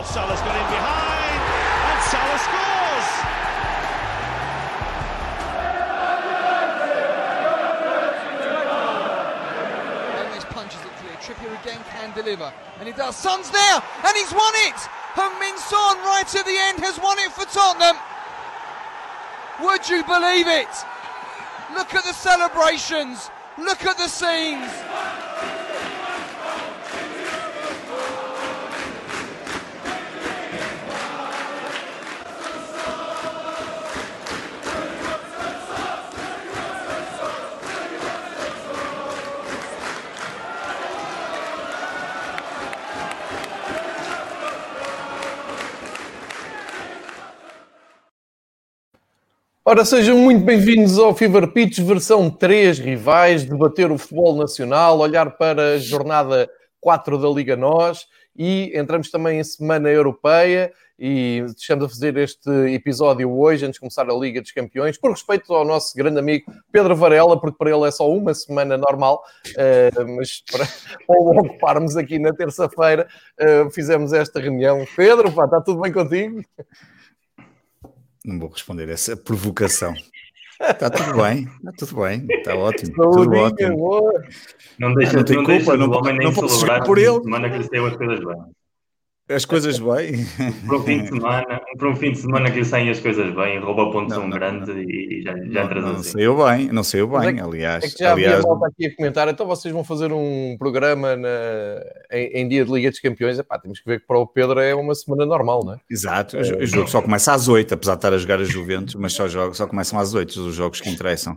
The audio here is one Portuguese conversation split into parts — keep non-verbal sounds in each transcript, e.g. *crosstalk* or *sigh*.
Oh, Salah's got in behind, and Salah scores! Punches it clear. Trippier again can deliver. And he does. Son's there! And he's won it! Heung-Min Son right at the end has won it for Tottenham. Would you believe it? Look at the celebrations. Look at the scenes. Ora, sejam muito bem-vindos ao Fever Pitch, versão 3, rivais, debater o futebol nacional, olhar para a jornada 4 da Liga Nós e entramos também em Semana Europeia e estamos a fazer este episódio hoje, antes de começar a Liga dos Campeões, por respeito ao nosso grande amigo Pedro Varela, porque para ele é só uma semana normal, uh, mas para, o ocuparmos aqui na terça-feira, uh, fizemos esta reunião. Pedro, pá, está tudo bem contigo? Não vou responder essa provocação. Está tudo bem, está tudo bem, está ótimo. Tudo ótimo. Boa. Não deixa, não tem não culpa, deixa não- o homem nem não posso jogar por ele. semana que lhe saiu as coisas bem. As coisas bem. Para um fim de semana, para um fim de semana que lhe saem as coisas bem, rouba pontos Não, um não, grande e, e já, já Não, entras não assim. saiu bem, não saiu é bem, que- aliás. É que já aliás havia malta aqui a comentar, então vocês vão fazer um programa na- em, em dia de Liga dos Campeões. Epá, temos que ver que para o Pedro é uma semana normal, não é? Exato, o jo- o jogo só começa às 8, apesar de estar a jogar a Juventus, mas só, jogo, só começam às 8 os jogos que interessam.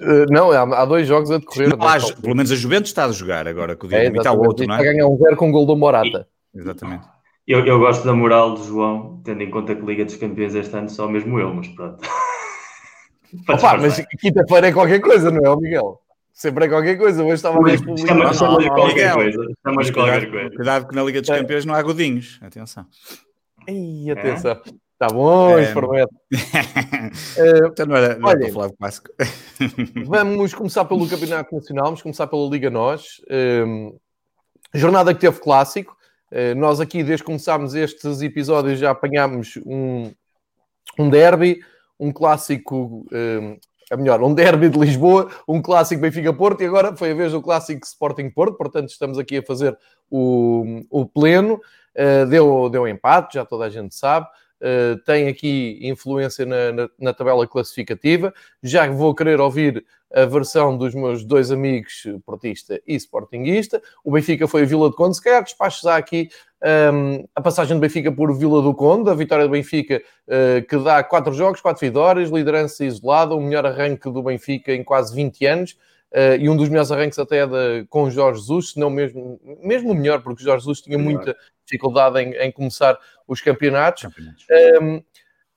Uh, não, há, há dois jogos a decorrer. Não, não é? há- pelo menos a Juventus está a jogar agora, que o É, Dinamo está o exatamente. outro, não Está a é? ganhar um zero com o gol do Morata. Exatamente. Eu, eu gosto da moral do João, tendo em conta que Liga dos Campeões este ano só mesmo eu, mas pronto. *laughs* Opa, mas quinta-feira é qualquer coisa, não é, Miguel? Sempre é qualquer coisa. Hoje estava a Chama-lhe Não, chama-lhe não, qualquer coisa. Chama-lhe qualquer cuidado, coisa. cuidado que na Liga dos É. Campeões não há godinhos, atenção. Ei, atenção. Está bom, É. promete. Uh, *laughs* Então não era, não era Olha, para falar de clássico. *laughs* Vamos começar pelo Campeonato Nacional, vamos começar pela Liga Nós. Um, jornada que teve clássico. Uh, nós aqui, desde que começámos estes episódios, já apanhámos um, um derby, um clássico, um, é melhor, um derby de Lisboa, um clássico Benfica-Porto e agora foi a vez do clássico Sporting-Porto, portanto estamos aqui a fazer o, o pleno. Uh, deu, deu empate, já toda a gente sabe. Uh, tem aqui influência na, na- na tabela classificativa. Já vou querer ouvir a versão dos meus dois amigos, portista e sportinguista. O Benfica foi a Vila do Conde. Se calhar despacho já aqui um, a passagem do Benfica por Vila do Conde, a vitória do Benfica uh, que dá quatro jogos, quatro vitórias, liderança isolada, o melhor arranque do Benfica em quase 20 anos. Uh, e um dos melhores arranques até da- com Jorge Jesus, se não mesmo, mesmo o melhor, porque Jorge Jesus tinha muita dificuldade em, em começar os campeonatos. Campeonatos. Um,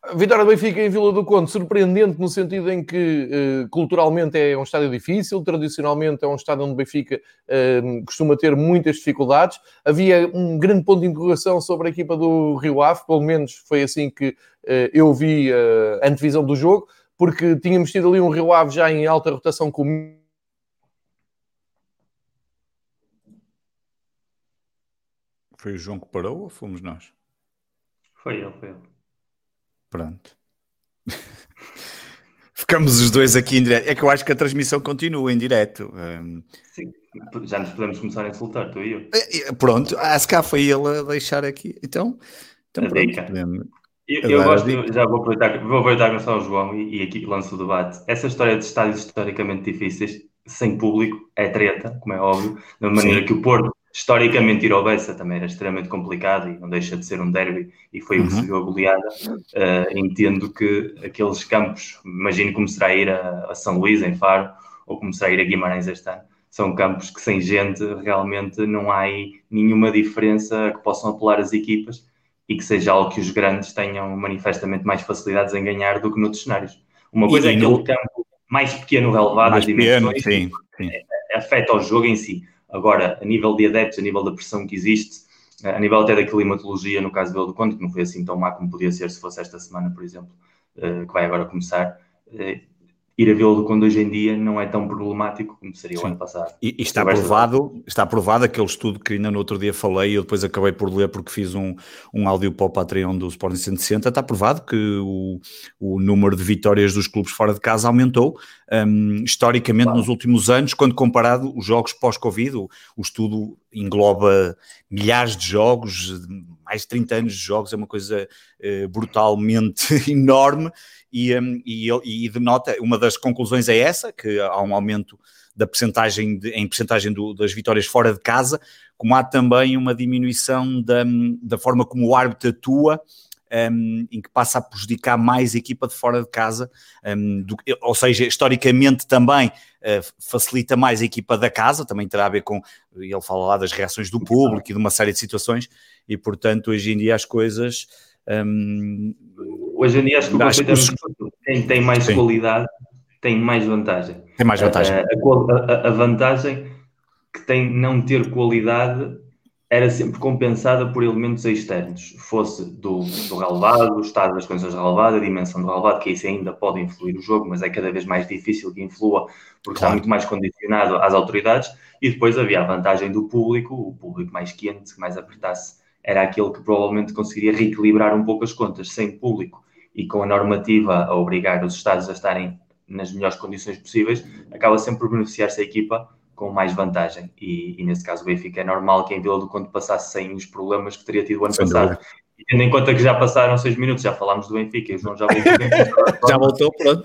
a vitória do Benfica em Vila do Conde, surpreendente no sentido em que eh, culturalmente é um estádio difícil, tradicionalmente é um estádio onde o Benfica eh, costuma ter muitas dificuldades. Havia um grande ponto de interrogação sobre a equipa do Rio Ave, pelo menos foi assim que eh, eu vi a antevisão do jogo, porque tínhamos tido ali um Rio Ave já em alta rotação com Foi o João que parou ou fomos nós? Foi ele, foi ele. Pronto. *laughs* Ficamos os dois aqui em direto. É que eu acho que a transmissão continua em direto. Hum, Sim, já nos podemos começar a insultar, tu e eu. e- e- pronto, ah, se cá foi ele a deixar aqui. Então, então pronto. podemos- Eu, Eu gosto, dica. já vou aproveitar, vou aproveitar só o João e, e aqui lanço o debate. Essa história de estádios historicamente difíceis, sem público, é treta, como é óbvio, da maneira Sim. que o Porto, historicamente, ir ao Bessa também era extremamente complicado e não deixa de ser um derby e foi o que Uhum. se viu a goleada. Eh, entendo que aqueles campos, imagino como será ir a, a São Luís, em Faro, ou como será ir a Guimarães este ano, são campos que sem gente realmente não há aí nenhuma diferença que possam apelar as equipas e que seja algo que os grandes tenham manifestamente mais facilidades em ganhar do que noutros cenários. Uma coisa e é aquele no- campo mais pequeno relevado Mais pequeno, sim, sim. afeta o jogo em si. Agora, a nível de adeptos, a nível da pressão que existe, a nível até da climatologia, no caso do Vila do Conde, que não foi assim tão má como podia ser se fosse esta semana, por exemplo, eh, que vai agora começar, eh, ir a vê-lo quando hoje em dia não é tão problemático como seria Sim. o ano passado. E, e está provado, está provado aquele estudo que ainda no outro dia falei e eu depois acabei por ler porque fiz um, um áudio para o Patreon do Sporting 160, está provado que o, o número de vitórias dos clubes fora de casa aumentou um, historicamente nos últimos anos, quando comparado os jogos pós-Covid, o, o estudo engloba milhares de jogos, mais de 30 anos de jogos, é uma coisa uh, brutalmente *laughs* enorme e, um, e, e denota, uma das conclusões é essa, que há um aumento da percentagem de, em percentagem do, das vitórias fora de casa, como há também uma diminuição da, da forma como o árbitro atua, um, em que passa a prejudicar mais a equipa de fora de casa, um, do, ou seja, historicamente também facilita mais a equipa da casa, também terá a ver com, ele fala lá das reações do público e de uma série de situações, e portanto hoje em dia as coisas um, Hoje em dia acho que, que os... quem tem mais Sim. qualidade tem mais vantagem. Tem mais vantagem. A, a, a, vantagem que tem não ter qualidade era sempre compensada por elementos externos, fosse do, do relevado, o estado das condições de relevado, a dimensão do relevado, que isso ainda pode influir o jogo, mas é cada vez mais difícil que influa, porque está muito mais condicionado às autoridades, e depois havia a vantagem do público, o público mais quente, que mais apertasse era aquele que provavelmente conseguiria reequilibrar um pouco as contas sem público e com a normativa a obrigar os Estados a estarem nas melhores condições possíveis, acaba sempre por beneficiar-se a equipa com mais vantagem. E, e, nesse caso o Benfica é normal que em Vila do Conde passasse sem os problemas que teria tido o ano sem passado. Dúvida. E tendo em conta que já passaram seis minutos, já falámos do Benfica e o João já voltou. já voltou, pronto.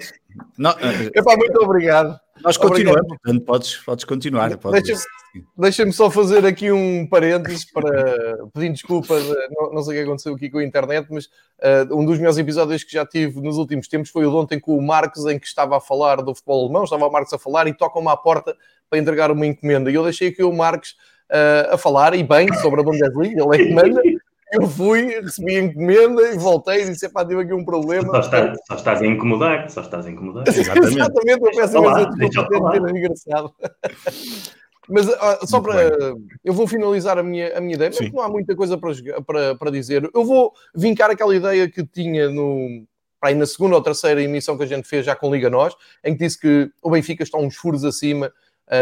Não, eh, Epá, muito obrigado. Nós continuamos, portanto, podes, podes continuar. Podes... Deixa-me deixa só fazer aqui um parênteses para pedir desculpas. Não, não, sei o que aconteceu aqui com a internet, mas uh, um dos meus episódios que já tive nos últimos tempos foi o de ontem com o Marcos, em que estava a falar do futebol alemão, estava o Marcos a falar e toca-me à porta para entregar uma encomenda. E eu deixei aqui o Marcos uh, a falar, e bem, sobre a Bundesliga, ele é que manda. Eu fui, recebi a encomenda e voltei e disse: pá, tive aqui um problema. Só, está, só estás a incomodar, só estás a incomodar. Exatamente, *laughs* Exatamente eu peço imensa desculpa ter engraçado. Mas uh, só para. Eu vou finalizar a minha, a minha ideia, mas não há muita coisa para, para, para dizer. Eu vou vincar aquela ideia que tinha no, aí na segunda ou terceira emissão que a gente fez já com Liga Nós, em que disse que o Benfica está uns furos acima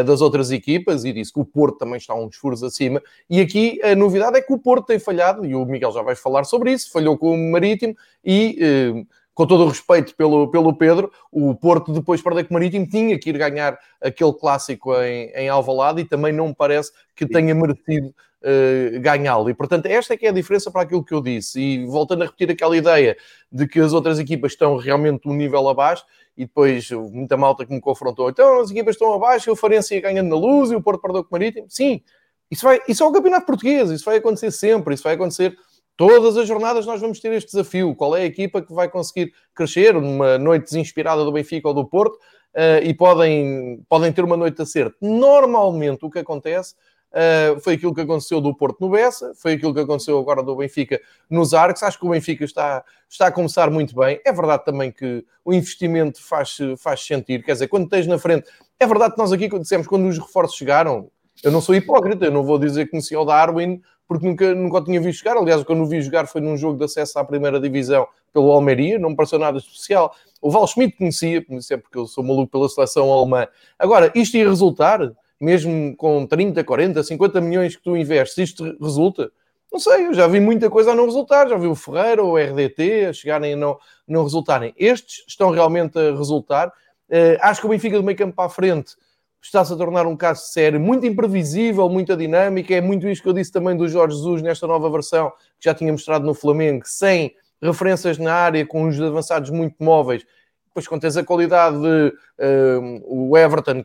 das outras equipas e disse que o Porto também está uns furos acima. E aqui a novidade é que o Porto tem falhado, e o Miguel já vai falar sobre isso, falhou com o Marítimo e. Com todo o respeito pelo, pelo Pedro, o Porto, depois de perder com o Marítimo, tinha que ir ganhar aquele clássico em, em Alvalade e também não me parece que tenha merecido uh, ganhá-lo. E, portanto, esta é que é a diferença para aquilo que eu disse. E voltando a repetir aquela ideia de que as outras equipas estão realmente um nível abaixo, e depois muita malta que me confrontou. Então as equipas estão abaixo, o Farense ia ganhando na luz e o Porto perdeu com o Marítimo. Sim, isso, vai, isso é o campeonato português, isso vai acontecer sempre, isso vai acontecer todas as jornadas nós vamos ter este desafio. Qual é a equipa que vai conseguir crescer numa noite desinspirada do Benfica ou do Porto uh, e podem, podem ter uma noite de acerto? Normalmente o que acontece Uh, foi aquilo que aconteceu do Porto no Bessa, foi aquilo que aconteceu agora do Benfica nos Arcos. Acho que o Benfica está, está a começar muito bem. É verdade também que o investimento faz, faz sentir, quer dizer, quando tens na frente. É verdade que nós aqui dissemos quando os reforços chegaram, eu não sou hipócrita, eu não vou dizer que conhecia o Darwin porque nunca, nunca o tinha visto jogar. Aliás, o vi jogar foi num jogo de acesso à primeira divisão pelo Almeria, não me pareceu nada especial. O Val Schmidt conhecia, conhecia porque eu sou maluco pela seleção alemã. Agora, isto ia resultar mesmo com 30, 40, 50 milhões que tu investes, isto resulta? Não sei, eu já vi muita coisa a não resultar, já vi o Ferreira, o RDT a chegarem a não, não resultarem. Estes estão realmente a resultar. Uh, acho que o Benfica do meio campo para a frente está-se a tornar um caso sério, muito imprevisível, muita dinâmica. É muito isto que eu disse também do Jorge Jesus nesta nova versão que já tinha mostrado no Flamengo, sem referências na área, com os avançados muito móveis. Depois, quando tens a qualidade de uh, o Everton,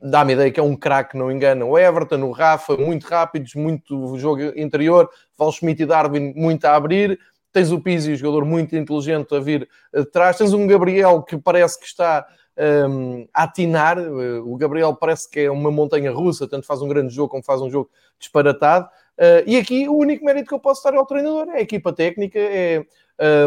dá-me ideia que é um craque, não engana. O Everton, o Rafa, muito rápidos, muito jogo interior. Val Schmidt e Darwin, muito a abrir. Tens o Pizzi, jogador muito inteligente a vir atrás. Tens um Gabriel que parece que está um, a atinar. O Gabriel parece que é uma montanha russa, tanto faz um grande jogo como faz um jogo disparatado. Uh, e aqui o único mérito que eu posso dar ao treinador é a equipa técnica, é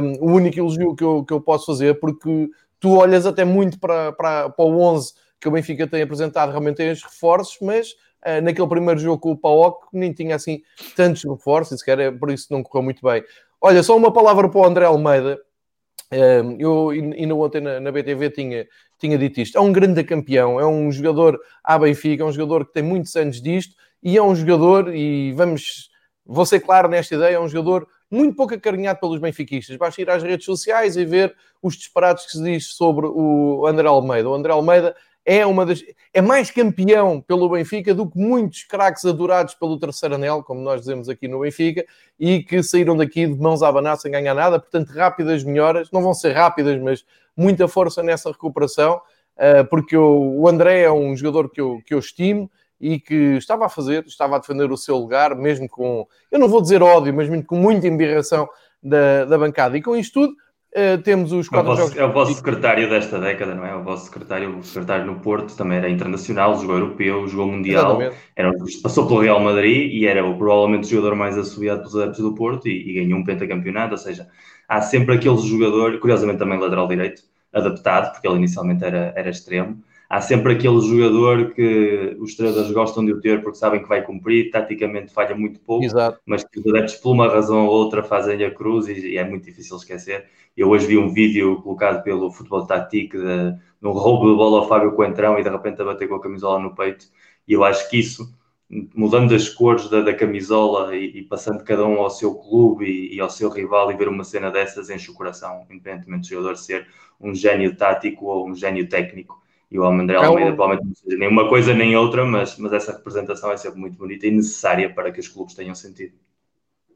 um, o único elogio que eu, que eu posso fazer, porque tu olhas até muito para, para, para o 11 que o Benfica tem apresentado realmente tem os reforços, mas uh, naquele primeiro jogo com o PAOC nem tinha assim tantos reforços, e sequer é por isso não correu muito bem. Olha, só uma palavra para o André Almeida. Eu ainda ontem na, na BTV tinha, tinha dito isto. É um grande campeão, é um jogador à Benfica, é um jogador que tem muitos anos disto e é um jogador, e vamos, vou ser claro nesta ideia, é um jogador muito pouco acarinhado pelos benfiquistas. Basta ir às redes sociais e ver os disparados que se diz sobre o André Almeida. O André Almeida é uma das é mais campeão pelo Benfica do que muitos craques adorados pelo terceiro anel, como nós dizemos aqui no Benfica, e que saíram daqui de mãos à abanar sem ganhar nada. Portanto, rápidas melhoras, não vão ser rápidas, mas muita força nessa recuperação, eh, porque o André é um jogador que eu, que eu estimo e que estava a fazer, estava a defender o seu lugar, mesmo com, eu não vou dizer ódio, mas mesmo com muita embirração da, da bancada. E com isto tudo, uh, temos os quatro é o, vosso, jogos... é o vosso secretário desta década, não é? O vosso secretário, o secretário no Porto, também era internacional, jogou europeu, jogou mundial, era, passou pelo Real Madrid e era provavelmente o jogador mais assobiado pelos adeptos do Porto e, e ganhou um pentacampeonato, ou seja, há sempre aquele jogador, curiosamente também lateral direito, adaptado, porque ele inicialmente era, era extremo, há sempre aquele jogador que os treinadores gostam de o ter porque sabem que vai cumprir, taticamente falha muito pouco, Exato. mas que os adeptos, por uma razão ou outra, fazem a cruz e, e, é muito difícil esquecer. Eu hoje vi um vídeo colocado pelo Futebol Tático de, de um roubo de bola ao Fábio Coentrão e de repente a bater com a camisola no peito, e eu acho que isso, mudando as cores da, da camisola e, e, passando cada um ao seu clube e, e, ao seu rival e ver uma cena dessas enche o coração, independentemente do jogador ser um gênio tático ou um gênio técnico e o André Almeida provavelmente não seja nem uma coisa nem outra, mas, mas essa representação é sempre muito bonita e necessária para que os clubes tenham sentido.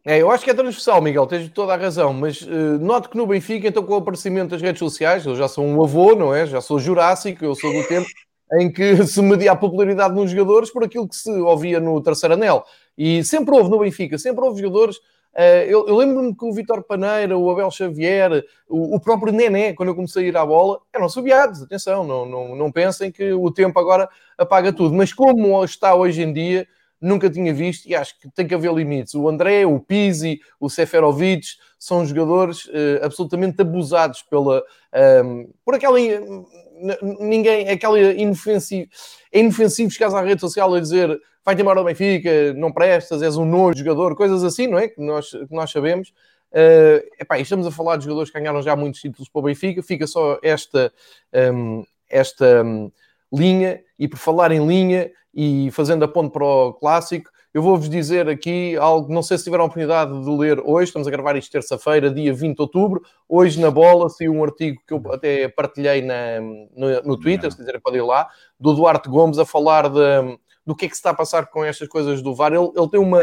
É, eu acho que é transversal, Miguel, tens toda a razão, mas uh, note que no Benfica, então com o aparecimento das redes sociais, eu já sou um avô, não é? Já sou jurássico, eu sou do tempo em que *laughs* se media a popularidade nos jogadores por aquilo que se ouvia no terceiro anel. E sempre houve no Benfica, sempre houve jogadores eu, eu lembro-me que o Vitor Paneira, o Abel Xavier, o, o, próprio Nené, quando eu comecei a ir à bola, eram subiados. Atenção, não, não, não pensem que o tempo agora apaga tudo. Mas como está hoje em dia, nunca tinha visto e acho que tem que haver limites. O André, o Pizzi, o Seferovic são jogadores uh, absolutamente abusados pela, ehm, por aquela ninguém, aquela inofensiva, é inofensivo chegar à rede social a dizer vai-te embora ao Benfica, não prestas, és um novo jogador, coisas assim, não é? Que nós, que nós sabemos. Uh, epá, estamos a falar de jogadores que ganharam já muitos títulos para o Benfica, fica só esta, um, esta um, linha, e por falar em linha e fazendo a ponte para o clássico, eu vou-vos dizer aqui algo, não sei se tiveram a oportunidade de ler hoje, estamos a gravar isto terça-feira, dia 20 de outubro. Hoje na bola saiu um artigo que eu até partilhei na, no, no Twitter, se quiserem podem ir lá, do Duarte Gomes a falar de, do que é que se está a passar com estas coisas do VAR. Ele, ele tem uma,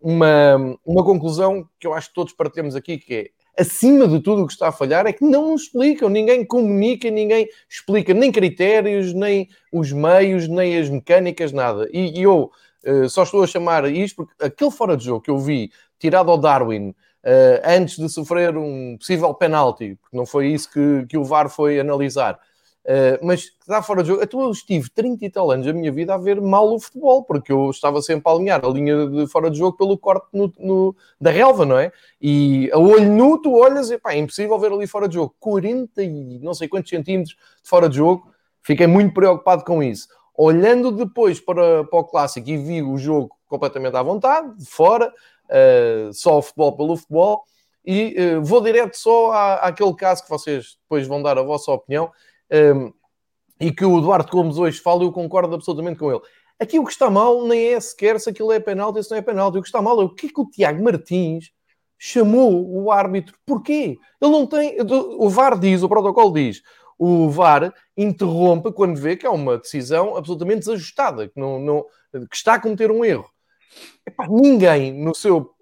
uma, uma conclusão que eu acho que todos partilhamos aqui, que é acima de tudo o que está a falhar é que não explicam, ninguém comunica, ninguém explica nem critérios, nem os meios, nem as mecânicas, nada. E, e eu uh, só estou a chamar isto porque aquele fora de jogo que eu vi tirado ao Darwin uh, antes de sofrer um possível penalti, porque não foi isso que, que o VAR foi analisar, Uh, mas está fora de jogo. Então eu estive 30 e tal anos da minha vida a ver mal o futebol, porque eu estava sempre a alinhar a linha de fora de jogo pelo corte no, no, da relva, não é? E a olho nu tu olhas e pá, é impossível ver ali fora de jogo. 40 e não sei quantos centímetros de fora de jogo. Fiquei muito preocupado com isso. Olhando depois para, para o clássico e vi o jogo completamente à vontade, de fora, uh, só o futebol pelo futebol. E uh, vou direto só à, àquele caso que vocês depois vão dar a vossa opinião um, e que o Duarte Gomes hoje fala, eu concordo absolutamente com ele. Aqui o que está mal nem é sequer se aquilo é penalti se não é penalti. O que está mal é o que é que o Tiago Martins chamou o árbitro. Porquê? Ele não tem. O VAR diz, o protocolo diz, o VAR interrompe quando vê que é uma decisão absolutamente desajustada, que, não, não, que está a cometer um erro. Epá, ninguém no seu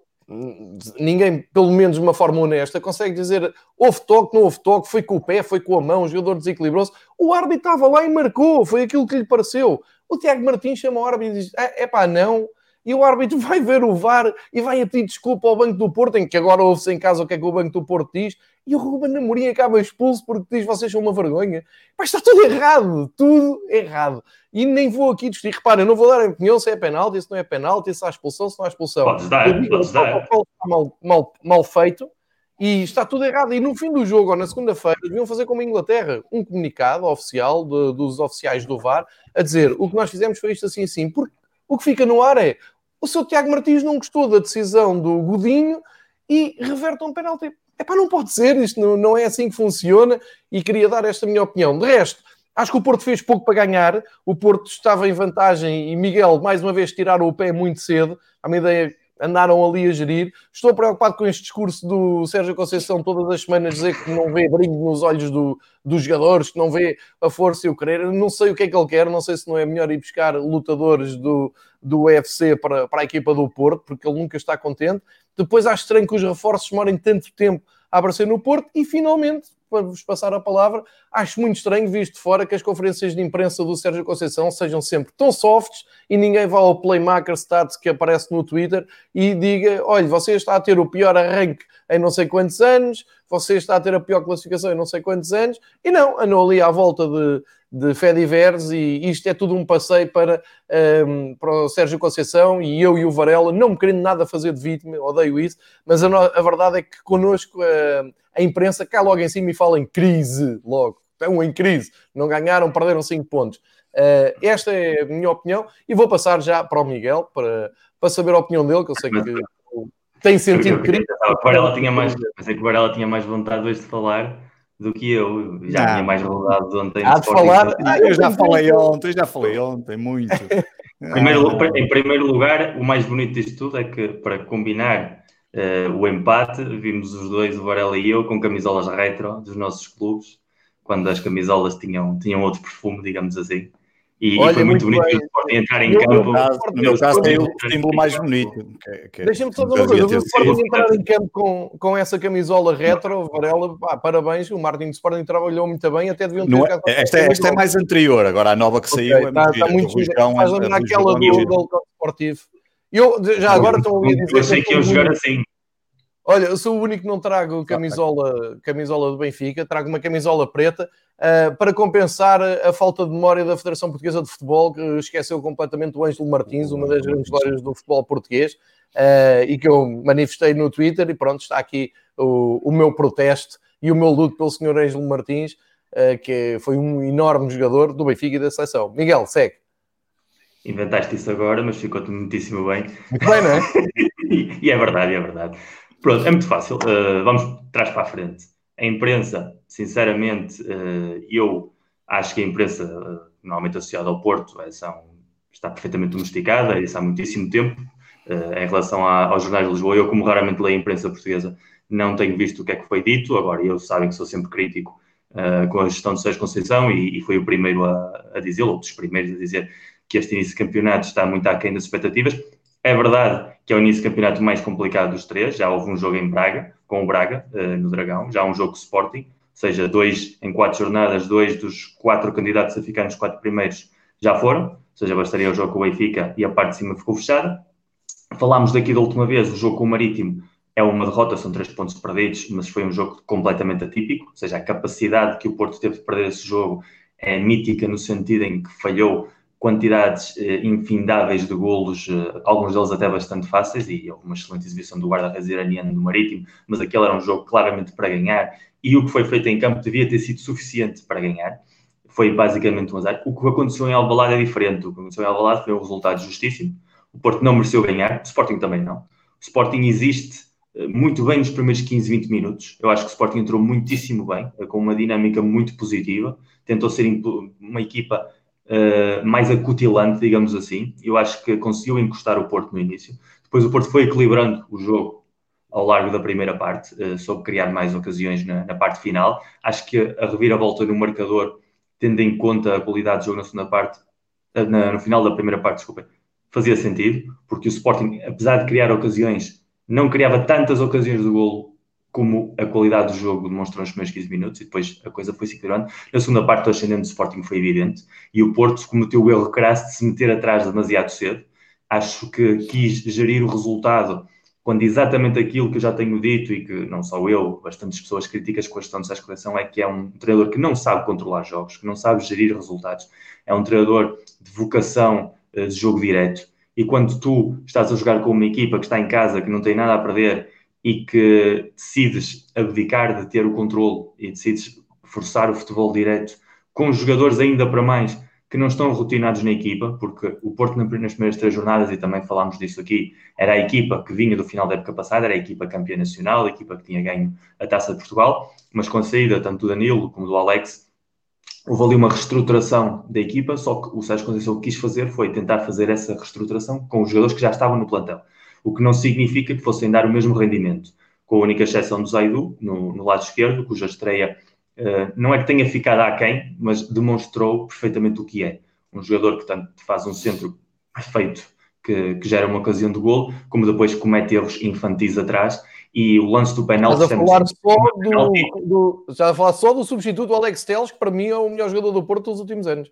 ninguém, pelo menos de uma forma honesta, consegue dizer houve toque, não houve toque, foi com o pé, foi com a mão, o jogador desequilibrou-se. O árbitro estava lá e marcou, foi aquilo que lhe pareceu. O Tiago Martins chama o árbitro e diz: é pá, não. E o árbitro *laughs* vai ver o VAR e vai pedir desculpa ao Banco do Porto, em que agora ouve-se em casa o que é que o Banco do Porto diz, e o Ruben Amorim acaba expulso porque diz vocês são uma vergonha. Mas está tudo errado, tudo errado. E nem vou aqui discutir. Reparem, eu não vou dar a opinião se é penalti, se não é penalti, se há expulsão, se não há expulsão. Podes dar, eu digo, podes dar. Está mal, mal, mal feito e está tudo errado. E no fim do jogo, ou na segunda-feira, deviam fazer como a Inglaterra, um comunicado oficial de, dos oficiais do VAR a dizer o que nós fizemos foi isto assim assim. Porque o que fica no ar é o seu Tiago Martins não gostou da decisão do Godinho e reverte um penalti É pá, não pode ser, isto não, não é assim que funciona e queria dar esta minha opinião. De resto, acho que o Porto fez pouco para ganhar, o Porto estava em vantagem e Miguel, mais uma vez, tiraram o pé muito cedo. A minha ideia andaram ali a gerir. Estou preocupado com este discurso do Sérgio Conceição todas as semanas dizer que não vê brilho nos olhos do, dos jogadores, que não vê a força e o querer. Não sei o que é que ele quer, não sei se não é melhor ir buscar lutadores do, do UFC para, para a equipa do Porto, porque ele nunca está contente. Depois acho estranho que os reforços demorem tanto tempo a aparecer no Porto e finalmente para vos passar a palavra, acho muito estranho, visto de fora, que as conferências de imprensa do Sérgio Conceição sejam sempre tão softs e ninguém vá ao Playmaker Stats que aparece no Twitter e diga: olha, você está a ter o pior arranque em não sei quantos anos, você está a ter a pior classificação em não sei quantos anos, e não, andou ali à volta de, de Fediverse e isto é tudo um passeio para, um, para o Sérgio Conceição e eu e o Varela, não me querendo nada fazer de vítima, odeio isso, mas a, a verdade é que connosco a, a imprensa cai logo em cima e fala em crise, logo, estão em crise, não ganharam, perderam 5 pontos. Uh, esta é a minha opinião e vou passar já para o Miguel para, para saber a opinião dele, que eu sei que tem sentido crítico. O Varela tinha mais, pensei que o Varela tinha mais vontade hoje de falar do que eu. Já ah. tinha mais vontade de ontem. Há de falar. Ah, eu já falei ontem, já falei ontem, muito. primeiro, ah. Em primeiro lugar, o mais bonito disto tudo é que, para combinar uh, o empate, vimos os dois, o Varela e eu, com camisolas retro dos nossos clubes, quando as camisolas tinham, tinham outro perfume, digamos assim. E, Olha, e foi muito, muito bonito bem. entrar em eu, campo. No meu caso, tem o símbolo mais bonito. Deixa-me só dizer uma coisa: o Sporting entrar em campo com, com essa camisola retro, Varela, pá, parabéns. O Martin do Sporting trabalhou muito bem, até deviam ter. É, esta, é, esta é mais anterior, agora a nova que saiu okay, é está, está muito Estás a naquela do Gold Esportivo. Eu já agora estou a ouvir dizer. Eu achei que iam jogar assim. Olha, eu sou o único que não trago camisola, camisola do Benfica, trago uma camisola preta uh, para compensar a falta de memória da Federação Portuguesa de Futebol, que esqueceu completamente o Ângelo Martins, uma das grandes glórias do futebol português, uh, e que eu manifestei no Twitter, e pronto, está aqui o, o meu protesto e o meu luto pelo senhor Ângelo Martins, uh, que foi um enorme jogador do Benfica e da seleção. Miguel, segue. Inventaste isso agora, mas ficou-te muitíssimo bem. Muito bem, não é? e, *laughs* e é verdade, é verdade. Pronto, é muito fácil. Uh, vamos trás para a frente. A imprensa, sinceramente, uh, eu acho que a imprensa, uh, normalmente associada ao Porto, é, são, está perfeitamente domesticada, isso há muitíssimo tempo. em relação a, aos jornais de Lisboa, eu, como raramente leio a imprensa portuguesa, não tenho visto o que é que foi dito. Agora, eu sabem que sou sempre crítico com a gestão de Sérgio Conceição e, e foi o primeiro a, a dizer, ou dos primeiros a dizer, que este início de campeonato está muito aquém das expectativas. É verdade que é o início do campeonato mais complicado dos três. Já houve um jogo em Braga, com o Braga, uh, no Dragão. Já um jogo Sporting, ou seja, dois em quatro jornadas, dois dos quatro candidatos a ficar nos quatro primeiros já foram. Ou seja, bastaria o jogo com o Benfica e a parte de cima ficou fechada. Falámos daqui da última vez, o jogo com o Marítimo é uma derrota, são três pontos perdidos, mas foi um jogo completamente atípico. Ou seja, a capacidade que o Porto teve de perder esse jogo é mítica no sentido em que falhou quantidades eh, infindáveis de golos, eh, alguns deles até bastante fáceis, e uma excelente exibição do guarda-redes iraniano no Marítimo, mas aquele era um jogo claramente para ganhar, e o que foi feito em campo devia ter sido suficiente para ganhar. Foi basicamente um azar. O que aconteceu em Alvalade é diferente. O que aconteceu em Alvalade foi um resultado justíssimo. O Porto não mereceu ganhar, o Sporting também não. O Sporting existe eh, muito bem nos primeiros 15, 20 minutos. Eu acho que o Sporting entrou muitíssimo bem, com uma dinâmica muito positiva. Tentou ser uma equipa uh, mais acutilante, digamos assim. Eu acho que conseguiu encostar o Porto no início. Depois o Porto foi equilibrando o jogo ao largo da primeira parte, uh, soube criar mais ocasiões na, na, parte final. Acho que a reviravolta no marcador, tendo em conta a qualidade do jogo na segunda parte, uh, na, no final da primeira parte, desculpa, fazia sentido, porque o Sporting, apesar de criar ocasiões, não criava tantas ocasiões de golo como a qualidade do jogo demonstrou nos primeiros 15 minutos e depois a coisa foi se equilibrando. Na segunda parte, o ascendente do Sporting foi evidente e o Porto cometeu o erro crasso de se meter atrás demasiado cedo. Acho que quis gerir o resultado quando exatamente aquilo que eu já tenho dito e que não só eu, bastantes pessoas críticas com a gestão dessa coleção é que é um treinador que não sabe controlar jogos, que não sabe gerir resultados. É um treinador de vocação eh, de jogo direto. E quando tu estás a jogar com uma equipa que está em casa, que não tem nada a perder e que decides abdicar de ter o controle e decides forçar o futebol direto com jogadores ainda para mais que não estão rotinados na equipa, porque o Porto nas primeiras três jornadas, e também falámos disso aqui, era a equipa que vinha do final da época passada, era a equipa campeã nacional, a equipa que tinha ganho a Taça de Portugal, mas com a saída tanto do Danilo como do Alex, houve ali uma reestruturação da equipa, só que o Sérgio Conceição quis fazer foi tentar fazer essa reestruturação com os jogadores que já estavam no plantel, o que não significa que fossem dar o mesmo rendimento, com a única exceção do Zaidu, no, no lado esquerdo, cuja estreia uh, não é que tenha ficado aquém, mas demonstrou perfeitamente o que é. Um jogador que tanto faz um centro perfeito, que, que gera uma ocasião de gol, como depois comete erros infantis atrás e o lance do penalti. Estás a falar só do, do, já a falar só do substituto do Alex Teles, que para mim é o melhor jogador do Porto dos últimos anos.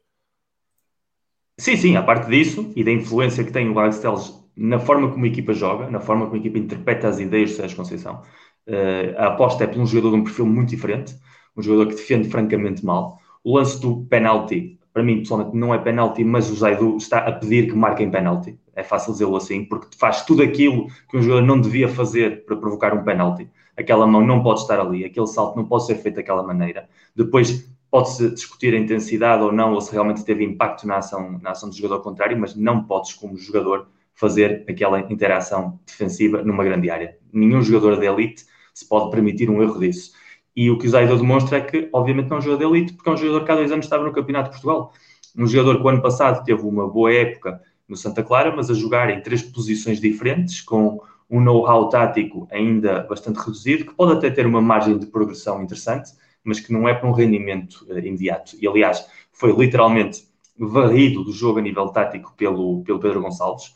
Sim, sim, a parte disso e da influência que tem o Alex Teles na forma como a equipa joga, na forma como a equipa interpreta as ideias do Sérgio Conceição. Uh, a aposta é por um jogador de um perfil muito diferente, um jogador que defende francamente mal. O lance do penalti, para mim, pessoalmente, não é penalti, mas o Zaidu está a pedir que marquem penalti é fácil dizê-lo assim, porque faz tudo aquilo que um jogador não devia fazer para provocar um penalti. Aquela mão não pode estar ali, aquele salto não pode ser feito daquela maneira. Depois pode-se discutir a intensidade ou não, ou se realmente teve impacto na ação, na ação do jogador contrário, mas não podes, como jogador, fazer aquela interação defensiva numa grande área. Nenhum jogador de elite se pode permitir um erro disso. E o que o Zaido demonstra é que, obviamente, não é um jogador de elite, porque é um jogador que há dois anos estava no Campeonato de Portugal. Um jogador que o ano passado teve uma boa época no Santa Clara, mas a jogar em três posições diferentes, com um know-how tático ainda bastante reduzido, que pode até ter uma margem de progressão interessante, mas que não é para um rendimento uh, imediato. E, aliás, foi literalmente varrido do jogo a nível tático pelo, pelo Pedro Gonçalves,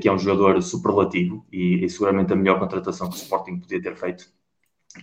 que é um jogador superlativo e, e, seguramente a melhor contratação que o Sporting podia ter feito.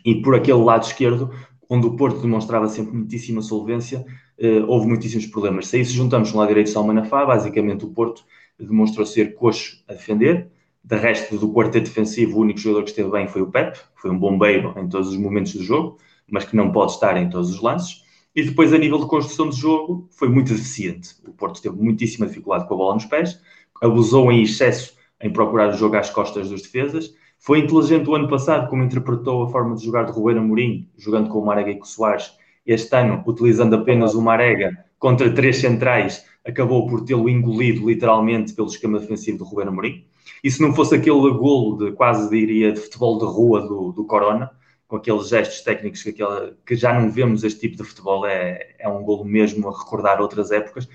E por aquele lado esquerdo, onde o Porto demonstrava sempre muitíssima solvência, uh, houve muitíssimos problemas. Se a isso juntamos no lado direito só o Manafá, basicamente o Porto demonstrou ser coxo a defender. De resto do quarteto defensivo, o único jogador que esteve bem foi o Pep, que foi um bombeiro em todos os momentos do jogo, mas que não pode estar em todos os lances. E depois, a nível de construção de jogo, foi muito deficiente. O Porto teve muitíssima dificuldade com a bola nos pés, abusou em excesso em procurar o jogo às costas dos defesas. Foi inteligente o ano passado como interpretou a forma de jogar de Ruben Amorim, jogando com o Marega e com o Soares, este ano, utilizando apenas o Marega contra três centrais, acabou por tê-lo engolido literalmente pelo esquema defensivo do Ruben Amorim. E se não fosse aquele golo de quase diria de futebol de rua do, do Corona, com aqueles gestos técnicos que, aquela, que já não vemos este tipo de futebol, é, é um golo mesmo a recordar outras épocas,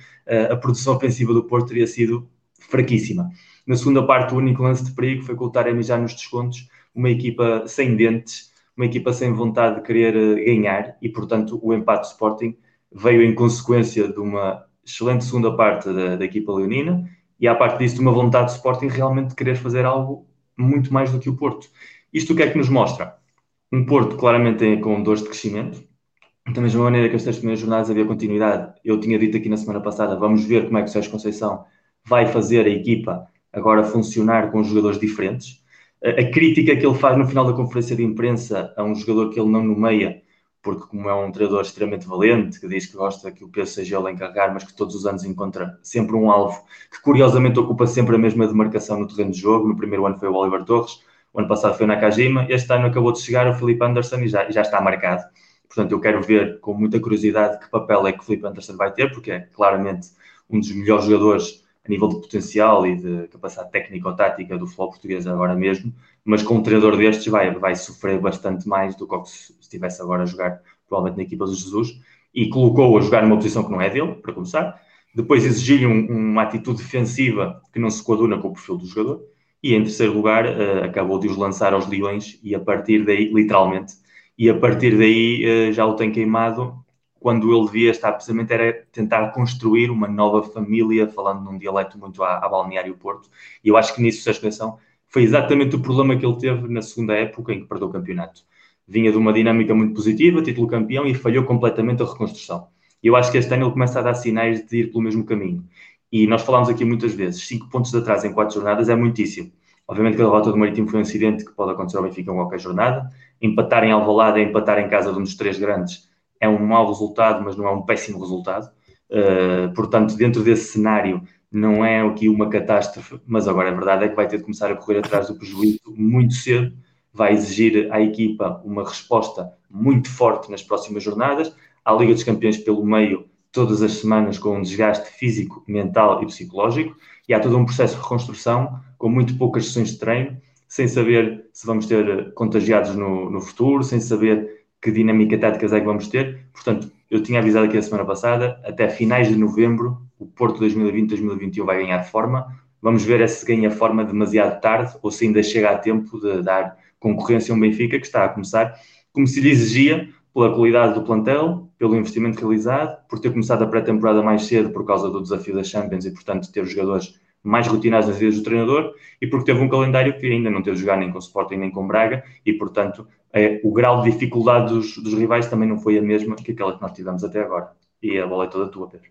a produção ofensiva do Porto teria sido fraquíssima. Na segunda parte, o único lance de perigo foi com o Taremi já nos descontos, uma equipa sem dentes, uma equipa sem vontade de querer eh, ganhar e, portanto, o empate do Sporting veio em consequência de uma excelente segunda parte da, da equipa leonina e, à parte disso, de uma vontade do Sporting realmente de querer fazer algo muito mais do que o Porto. Isto o que é que nos mostra? Um Porto claramente com dores de crescimento, da mesma maneira que as três primeiras jornadas havia continuidade, eu tinha dito aqui na semana passada, vamos ver como é que o Sérgio Conceição vai fazer a equipa agora funcionar com jogadores diferentes a crítica que ele faz no final da conferência de imprensa a um jogador que ele não nomeia, porque como é um treinador extremamente valente, que diz que gosta que o peso seja ele a encarregar, mas que todos os anos encontra sempre um alvo, que curiosamente ocupa sempre a mesma demarcação no terreno de jogo. No primeiro ano foi o Oliver Torres, o ano passado foi o Nakajima, este ano acabou de chegar o Felipe Anderson e já, já está marcado. Portanto, eu quero ver com muita curiosidade que papel é que o Felipe Anderson vai ter, porque é claramente um dos melhores jogadores a nível de potencial e de capacidade técnico-tática do futebol português agora mesmo, mas com um treinador destes vai, vai sofrer bastante mais do que se estivesse agora a jogar provavelmente na equipa do Jesus e colocou-o a jogar numa posição que não é dele, para começar. Depois exigiu um, uma atitude defensiva que não se coaduna com o perfil do jogador. E em terceiro lugar, uh, acabou de os lançar aos leões e a partir daí, literalmente, e a partir daí uh, já o tem queimado quando ele devia estar precisamente era tentar construir uma nova família, falando num dialeto muito à, à Balneário Porto, e eu acho que nisso, Sérgio Conceição, foi exatamente o problema que ele teve na segunda época em que perdeu o campeonato. Vinha de uma dinâmica muito positiva, título campeão, e falhou completamente a reconstrução. E eu acho que este ano ele começa a dar sinais de ir pelo mesmo caminho. E nós falámos aqui muitas vezes, cinco pontos de atrás em quatro jornadas é muitíssimo. Obviamente que a derrota do Marítimo foi um incidente que pode acontecer ao Benfica em qualquer jornada. Empatar em Alvalade é empatar em casa de um dos três grandes é um mau resultado, mas não é um péssimo resultado. Uh, portanto, dentro desse cenário, não é aqui uma catástrofe, mas agora a verdade é que vai ter de começar a correr atrás do prejuízo muito cedo, vai exigir à equipa uma resposta muito forte nas próximas jornadas. A Liga dos Campeões pelo meio, todas as semanas com um desgaste físico, mental e psicológico, e há todo um processo de reconstrução com muito poucas sessões de treino, sem saber se vamos ter contagiados no, no futuro, sem saber que dinâmica táticas é que vamos ter. Portanto, eu tinha avisado aqui a semana passada, até finais de novembro, o Porto 2020-2021 vai ganhar forma. Vamos ver se ganha forma demasiado tarde ou se ainda chega a tempo de dar concorrência a um Benfica que está a começar, como se lhe exigia, pela qualidade do plantel, pelo investimento realizado, por ter começado a pré-temporada mais cedo por causa do desafio da Champions e, portanto, ter os jogadores mais rotinados nas vidas do treinador e porque teve um calendário que ainda não teve de jogar nem com Sporting nem com Braga e, portanto, é, o grau de dificuldade dos, dos, rivais também não foi a mesma que aquela que nós tivemos até agora. E a bola é toda tua, Pedro.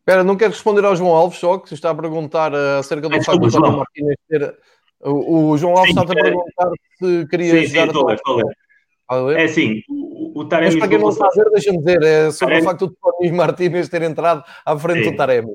Espera, não quero responder ao João Alves só, que está a perguntar uh, acerca do facto do Martínez ter... O, o, João Alves está a perguntar se queria sim, sim, estou, estou a ler. É sim, o, o Taremi... Mas para quem não está a ver, deixa-me dizer, é sobre Taremi... o facto de Tony Martínez ter entrado à frente sim. do Taremi.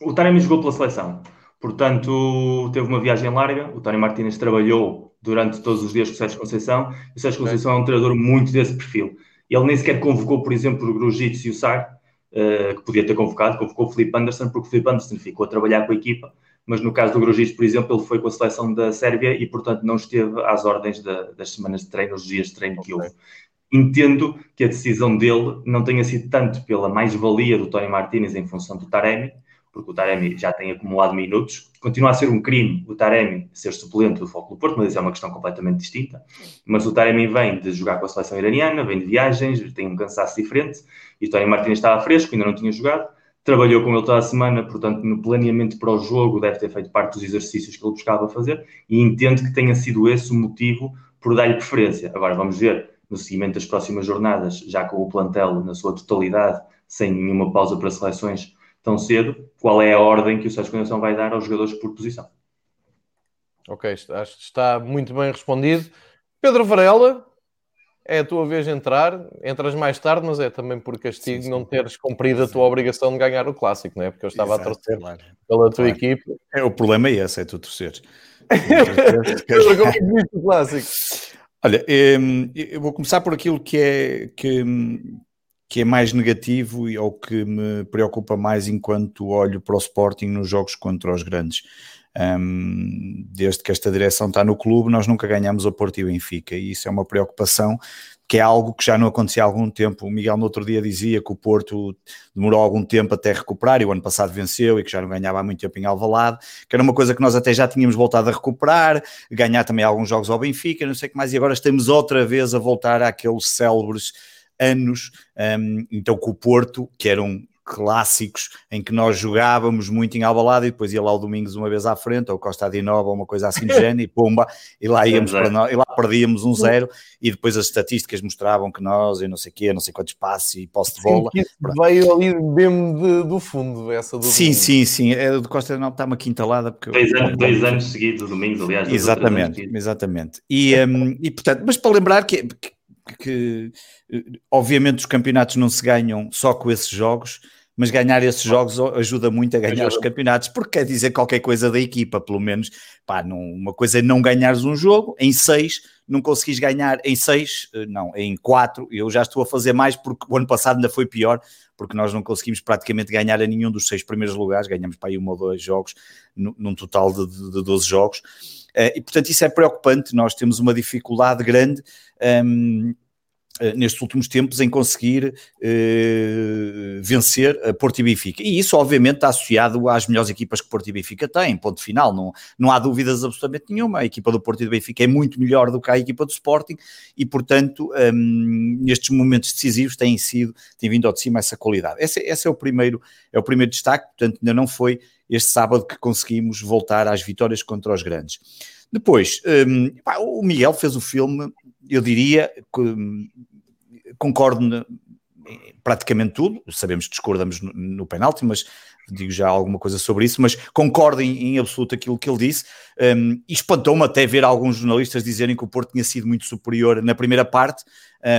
O Taremi jogou pela seleção. Portanto, teve uma viagem larga. O Tony Martínez trabalhou durante todos os dias com o Sérgio Conceição. O Sérgio Conceição é um treinador muito desse perfil. Ele nem sequer convocou, por exemplo, o Grujic e o Sar, uh, que podia ter convocado. Convocou o Felipe Anderson, porque o Felipe Anderson ficou a trabalhar com a equipa. Mas no caso do Grujic, por exemplo, ele foi com a seleção da Sérvia e, portanto, não esteve às ordens da, das semanas de treino, os dias de treino que houve. Entendo que a decisão dele não tenha sido tanto pela mais-valia do Tony Martínez em função do Taremi, porque o Taremi já tem acumulado minutos. Continua a ser um crime o Taremi ser suplente do Foco do Porto, mas isso é uma questão completamente distinta. Mas o Taremi vem de jogar com a seleção iraniana, vem de viagens, tem um cansaço diferente, e o Tony Martins estava fresco, ainda não tinha jogado. Trabalhou com ele toda a semana, portanto, no planeamento para o jogo, deve ter feito parte dos exercícios que ele buscava fazer, e entendo que tenha sido esse o motivo por dar-lhe preferência. Agora, vamos ver no seguimento das próximas jornadas, já com o plantel na sua totalidade, sem nenhuma pausa para seleções, tão cedo, qual é a ordem que o Sérgio Conceição vai dar aos jogadores por posição. Ok, acho que está muito bem respondido. Pedro Varela, é a tua vez de entrar, entras mais tarde, mas é também por castigo sim, sim. não teres cumprido a tua obrigação de ganhar o clássico, não é? Porque eu estava Exato, a torcer claro. pela tua claro. equipe. É, o problema é esse, é tu torceres. Pedro, como é que viste o clássico? Olha, eu vou começar por aquilo que é que, que é mais negativo e ou que me preocupa mais enquanto olho para o Sporting nos jogos contra os grandes. Um, desde que esta direção está no clube, nós nunca ganhamos o Porto e o Benfica, e isso é uma preocupação que é algo que já não acontecia há algum tempo. O Miguel no outro dia dizia que o Porto demorou algum tempo até recuperar e o ano passado venceu e que já não ganhava há muito tempo em Alvalade, que era uma coisa que nós até já tínhamos voltado a recuperar, ganhar também alguns jogos ao Benfica, não sei o que mais, e agora estamos outra vez a voltar àqueles célebres anos, um, então com o Porto, que eram clássicos em que nós jogávamos muito em Albalade e depois ia lá o Domingos uma vez à frente, ou Costa Adinova, ou uma coisa assim de *laughs* género, e pumba, e lá íamos para nós, e lá perdíamos um zero, e depois as estatísticas mostravam que nós, e não sei o quê, não sei quantos passos e posse de bola. Sim, veio ali mesmo do fundo, essa do Sim, Domingos. sim, sim, é do Costa Adinova está-me aqui entalada. Porque dois, anos, dois anos seguidos, o Domingos, aliás. Exatamente, exatamente. E, um, e portanto, mas para lembrar que, que que obviamente os campeonatos não se ganham só com esses jogos, mas ganhar esses jogos ajuda muito a ganhar os campeonatos, porque quer dizer qualquer coisa da equipa, pelo menos. Pá, não, uma coisa é não ganhares um jogo em seis, não conseguis ganhar em seis, eh, não, em quatro. Eu já estou a fazer mais porque o ano passado ainda foi pior, porque nós não conseguimos praticamente ganhar a nenhum dos seis primeiros lugares, ganhamos para aí um ou dois jogos, num total de, de, de 12 jogos. Eh, e portanto isso é preocupante, nós temos uma dificuldade grande. Um, ehm, eh, nestes últimos tempos em conseguir uh, vencer a Porto e Benfica. E isso, obviamente, está associado às melhores equipas que Porto e Benfica têm, ponto final, não, não há dúvidas absolutamente nenhuma. A equipa do Porto e do Benfica é muito melhor do que a equipa do Sporting e, portanto, um, nestes momentos decisivos tem sido, tem vindo ao de cima essa qualidade. Esse, esse é, o primeiro, é o primeiro destaque, portanto, ainda não foi este sábado que conseguimos voltar às vitórias contra os grandes. Depois, um, o Miguel fez o filme, eu diria, concordo praticamente tudo, sabemos que discordamos no, no penalti, mas digo já alguma coisa sobre isso, mas concordo em, em absoluto aquilo que ele disse, um, e espantou-me até ver alguns jornalistas dizerem que o Porto tinha sido muito superior na primeira parte,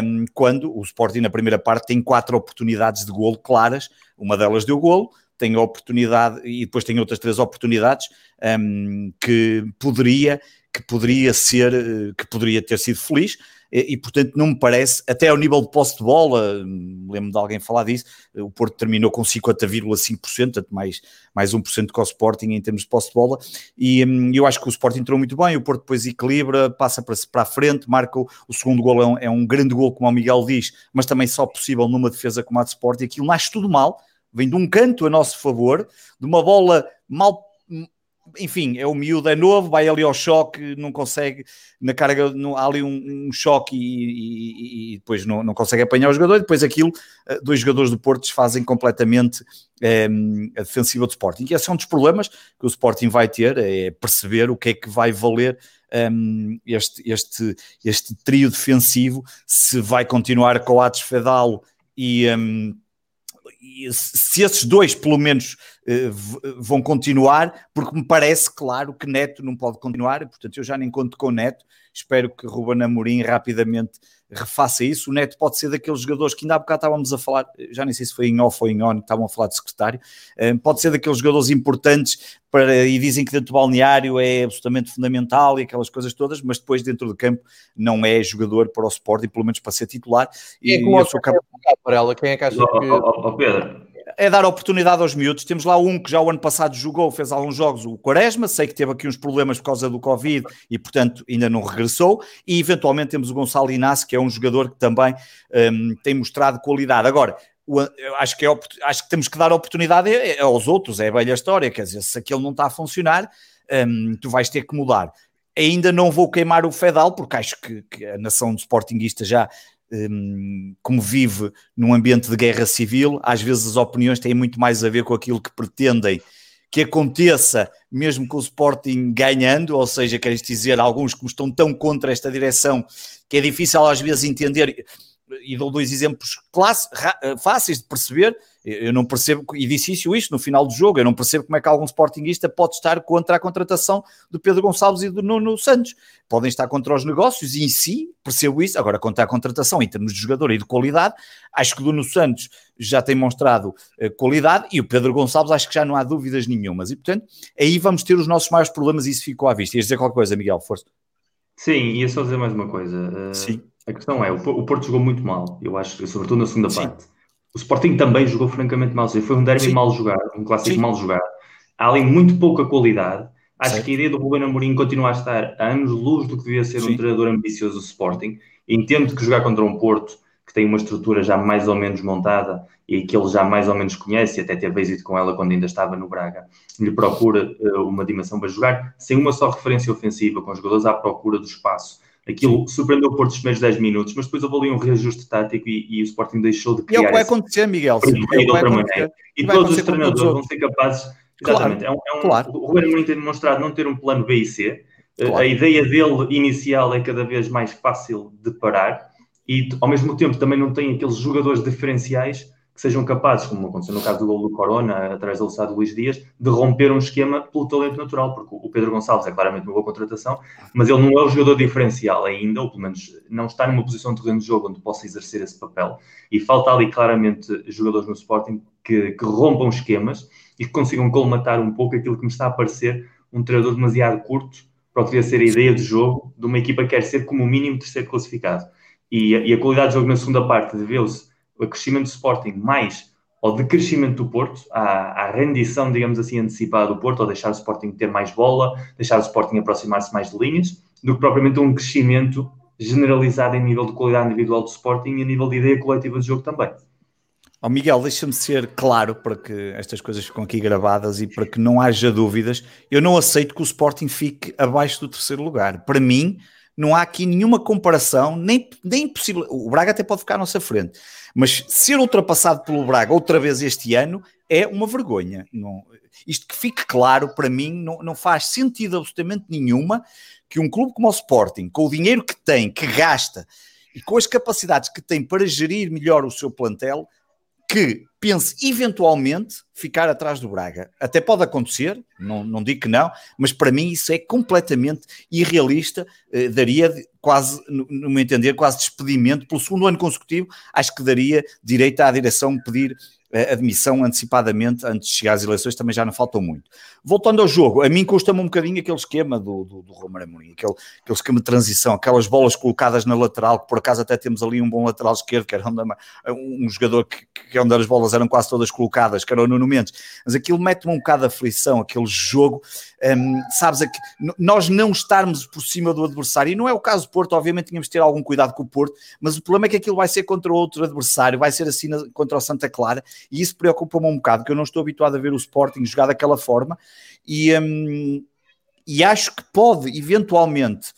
um, quando o Sporting na primeira parte tem quatro oportunidades de golo claras, uma delas deu golo, tem a oportunidade, e depois tem outras três oportunidades um, que poderia que poderia ser, que poderia ter sido feliz, e, portanto não me parece, até ao nível de posse de bola, lembro de alguém falar disso, o Porto terminou com 50,5%, portanto mais, mais 1% que o Sporting em termos de posse de bola, e hum, eu acho que o Sporting entrou muito bem, o Porto depois equilibra, passa para, para a frente, marca o, o segundo gol, é um, é um, grande gol, como o Miguel diz, mas também só possível numa defesa como a de Sporting, aquilo nasce tudo mal, vem de um canto a nosso favor, de uma bola mal enfim, é o miúdo, é novo, vai ali ao choque, não consegue, na carga, não, há ali um, um choque e, e, e, depois não, não consegue apanhar o jogador, depois aquilo, eh, dois jogadores do Porto desfazem completamente é, a defensiva do Sporting. E esse é um dos problemas que o Sporting vai ter, é perceber o que é que vai valer um, ehm, este, este, este trio defensivo, se vai continuar com o Atos Fedal e... Um, se esses dois, pelo menos, eh, vão continuar, porque me parece claro que Neto não pode continuar, portanto eu já nem conto com Neto, espero que Ruben Amorim rapidamente refaça isso. O Neto pode ser daqueles jogadores que ainda há bocado estávamos a falar, já nem sei se foi em off ou em on, que estavam a falar de secretário, eh, pode ser daqueles jogadores importantes para, e dizem que dentro do balneário é absolutamente fundamental e aquelas coisas todas, mas depois dentro do campo não é jogador para o Sporting, pelo menos para ser titular. E, e eu sou capaz... para ela, quem é que acha que... Oh, oh, Pedro, é dar oportunidade aos miúdos. Temos lá um que já o ano passado jogou, fez alguns jogos, o Quaresma. Sei que teve aqui uns problemas por causa do Covid e, portanto, ainda não regressou. E, eventualmente, temos o Gonçalo Inácio, que é um jogador que também um, tem mostrado qualidade. Agora, acho que, é, acho que temos que dar oportunidade aos outros, é a velha história. Quer dizer, se aquele não está a funcionar, um, tu vais ter que mudar. Ainda não vou queimar o Fedal, porque acho que, que a nação de Sportingista já um, como vive num ambiente de guerra civil, às vezes as opiniões têm muito mais a ver com aquilo que pretendem que aconteça, mesmo com o Sporting ganhando, ou seja, queres dizer, alguns que estão tão contra esta direção que é difícil às vezes entender e dou dois exemplos classe, eh, fáceis de perceber. Eu não percebo, e disse isso isto no final do jogo, eu não percebo como é que algum sportinguista pode estar contra a contratação do Pedro Gonçalves e do Nuno Santos. Podem estar contra os negócios e em si, percebo isso. Agora, contra a contratação em termos de jogador e de qualidade, acho que o Nuno Santos já tem mostrado uh, qualidade e o Pedro Gonçalves acho que já não há dúvidas nenhumas. E, portanto, aí vamos ter os nossos maiores problemas e isso ficou à vista. Ias dizer qualquer coisa, Miguel, força. Sim, ia só dizer mais uma coisa. Uh, Sim a questão é, o Porto jogou muito mal, eu acho, sobretudo na segunda Sim. parte. O Sporting também jogou francamente mal. Foi um derby Sim. mal jogado, um clássico Sim. mal jogado. Há ali muito pouca qualidade. Acho certo. que a ideia do Ruben Amorim continua a estar a anos-luz do que devia ser um treinador ambicioso do Sporting. Entendo que jogar contra um Porto que tem uma estrutura já mais ou menos montada e que ele já mais ou menos conhece, até teve êxito com ela quando ainda estava no Braga, lhe procura uh, uma dimensão para jogar, sem uma só referência ofensiva, com os jogadores à procura do espaço Aquilo surpreendeu o Porto nos primeiros 10 minutos, mas depois houve ali um reajuste tático e, e o Sporting deixou de criar. E é o que vai acontecer, Miguel. Sim, é maneira. E todos os treinadores vão ser capazes. Exatamente. Claro, é um, é um, claro. O Ruben Amorim tem demonstrado não ter um plano B e C. Eh, claro. A ideia dele inicial é cada vez mais fácil de parar e, ao mesmo tempo, também não tem aqueles jogadores diferenciais que sejam capazes, como aconteceu no caso do gol do Corona, através do alçado Luís Dias, de romper um esquema pelo talento natural, porque o Pedro Gonçalves é claramente uma boa contratação, mas ele não é o jogador diferencial ainda, ou pelo menos não está numa posição de terreno de jogo onde possa exercer esse papel. E falta ali claramente jogadores no Sporting que, que rompam esquemas e que consigam colmatar um pouco aquilo que me está a parecer um treinador demasiado curto para o que devia ser a ideia de jogo de uma equipa que quer ser como mínimo terceiro classificado. E, e a qualidade de jogo na segunda parte deveu-se crescimento do Sporting mais ao decrescimento do Porto, à, à, rendição, digamos assim, antecipada do Porto, ou deixar o Sporting ter mais bola, deixar o Sporting aproximar-se mais de linhas, do que propriamente um crescimento generalizado em nível de qualidade individual do Sporting e a nível de ideia coletiva de jogo também. Oh Miguel, deixa-me ser claro para que estas coisas ficam aqui gravadas e para que não haja dúvidas. Eu não aceito que o Sporting fique abaixo do terceiro lugar. Para mim, não há aqui nenhuma comparação, nem, nem possível. O Braga até pode ficar à nossa frente, mas ser ultrapassado pelo Braga outra vez este ano é uma vergonha. Não, isto que fique claro para mim, não, não faz sentido absolutamente nenhuma que um clube como o Sporting, com o dinheiro que tem, que gasta e com as capacidades que tem para gerir melhor o seu plantel, que pense eventualmente ficar atrás do Braga. Até pode acontecer, não, não digo que não, mas para mim isso é completamente irrealista. Eh, daria quase, no, no meu entender, quase despedimento pelo segundo ano consecutivo. Acho que daria direito à direção pedir admissão antecipadamente antes de chegar às eleições, também já não faltou muito. Voltando ao jogo, a mim custa-me um bocadinho aquele esquema do, do, do Romero Amorim, aquele, aquele esquema de transição, aquelas bolas colocadas na lateral, que por acaso até temos ali um bom lateral esquerdo, que era um, um jogador que, que onde as bolas eram quase todas colocadas, que era o Nuno Mendes, mas aquilo mete-me um bocado de aflição, aquele jogo, um, sabes, aqui, nós não estarmos por cima do adversário, e não é o caso do Porto, obviamente tínhamos de ter algum cuidado com o Porto, mas o problema é que aquilo vai ser contra outro adversário, vai ser assim contra o Santa Clara, e isso preocupa-me um bocado, que eu não estou habituado a ver o Sporting jogar daquela forma, e, um, e acho que pode, eventualmente,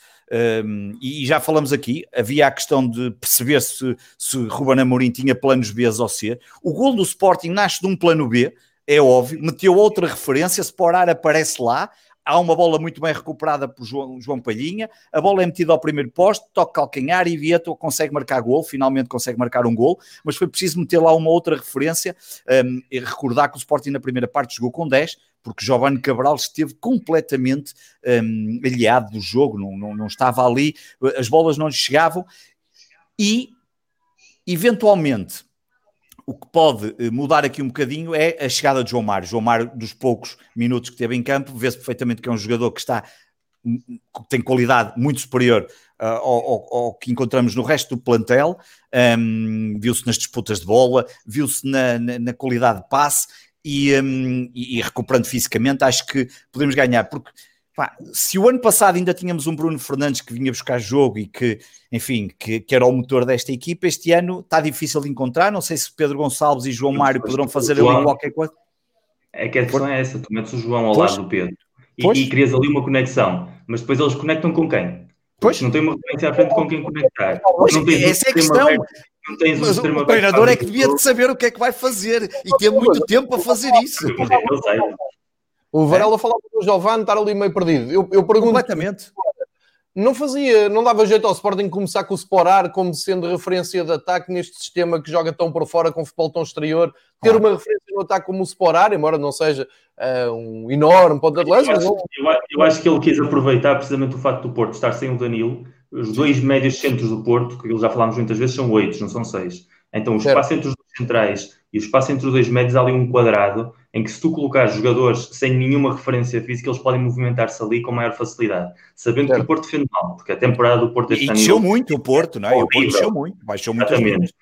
um, e já falamos aqui, havia a questão de perceber se, se Ruben Amorim tinha planos B ou C. O gol do Sporting nasce de um plano B, é óbvio, meteu outra referência, Sporar aparece lá, há uma bola muito bem recuperada por João, João Palhinha, a bola é metida ao primeiro posto, toca calcanhar e Vieto consegue marcar gol, finalmente consegue marcar um gol, mas foi preciso meter lá uma outra referência um, e recordar que o Sporting na primeira parte jogou com 10, porque Giovanni Cabral esteve completamente um, aliado do jogo, não, não, não estava ali, as bolas não lhe chegavam e eventualmente o que pode eh, mudar aqui um bocadinho é a chegada de João Mário. João Mário, dos poucos minutos que teve em campo, vê-se perfeitamente que é um jogador que está hum, que tem qualidade muito superior uh, ao, ao, ao, que encontramos no resto do plantel. Um, viu-se nas disputas de bola, viu-se na, na, na, qualidade de passe e, um, e, e recuperando fisicamente, acho que podemos ganhar, porque Pá, se o ano passado ainda tínhamos um Bruno Fernandes que vinha buscar jogo e que, enfim, que, que, era o motor desta equipa, este ano está difícil de encontrar. Não sei se Pedro Gonçalves e João Mário poderão fazer João, ali qualquer coisa. É que a questão é essa: tu metes o João ao pois, lado do Pedro e, e, crias ali uma conexão, mas depois eles conectam com quem? Pois. Não tem uma referência à frente com quem conectar. Pois, não tens essa é a questão. não tens mas um o treinador é que devia de saber o que é que vai fazer e ter muito tempo para fazer isso. Eu sei. O Varela é? falava do Giovanni estar ali meio perdido. Eu, eu pergunto. Completamente. Não fazia, não dava jeito ao Sporting começar com o Sporar como sendo referência de ataque neste sistema que joga tão por fora, com futebol tão exterior. Ter uma referência no ataque como o Sporar, embora não seja uh, um enorme ponto de lança. Eu, eu, eu, acho que ele quis aproveitar precisamente o facto do Porto estar sem o Danilo. Os dois médios centros do Porto, que já falámos muitas vezes, são oito, não são seis. Então o espaço entre os dois centrais e o espaço entre os dois médios há ali um quadrado em que se tu colocares jogadores sem nenhuma referência física, eles podem movimentar-se ali com maior facilidade, sabendo que o Porto defende mal, porque a temporada do Porto este ano... Encheu muito o Porto, não é? O Porto encheu muito, baixou muito Exatamente.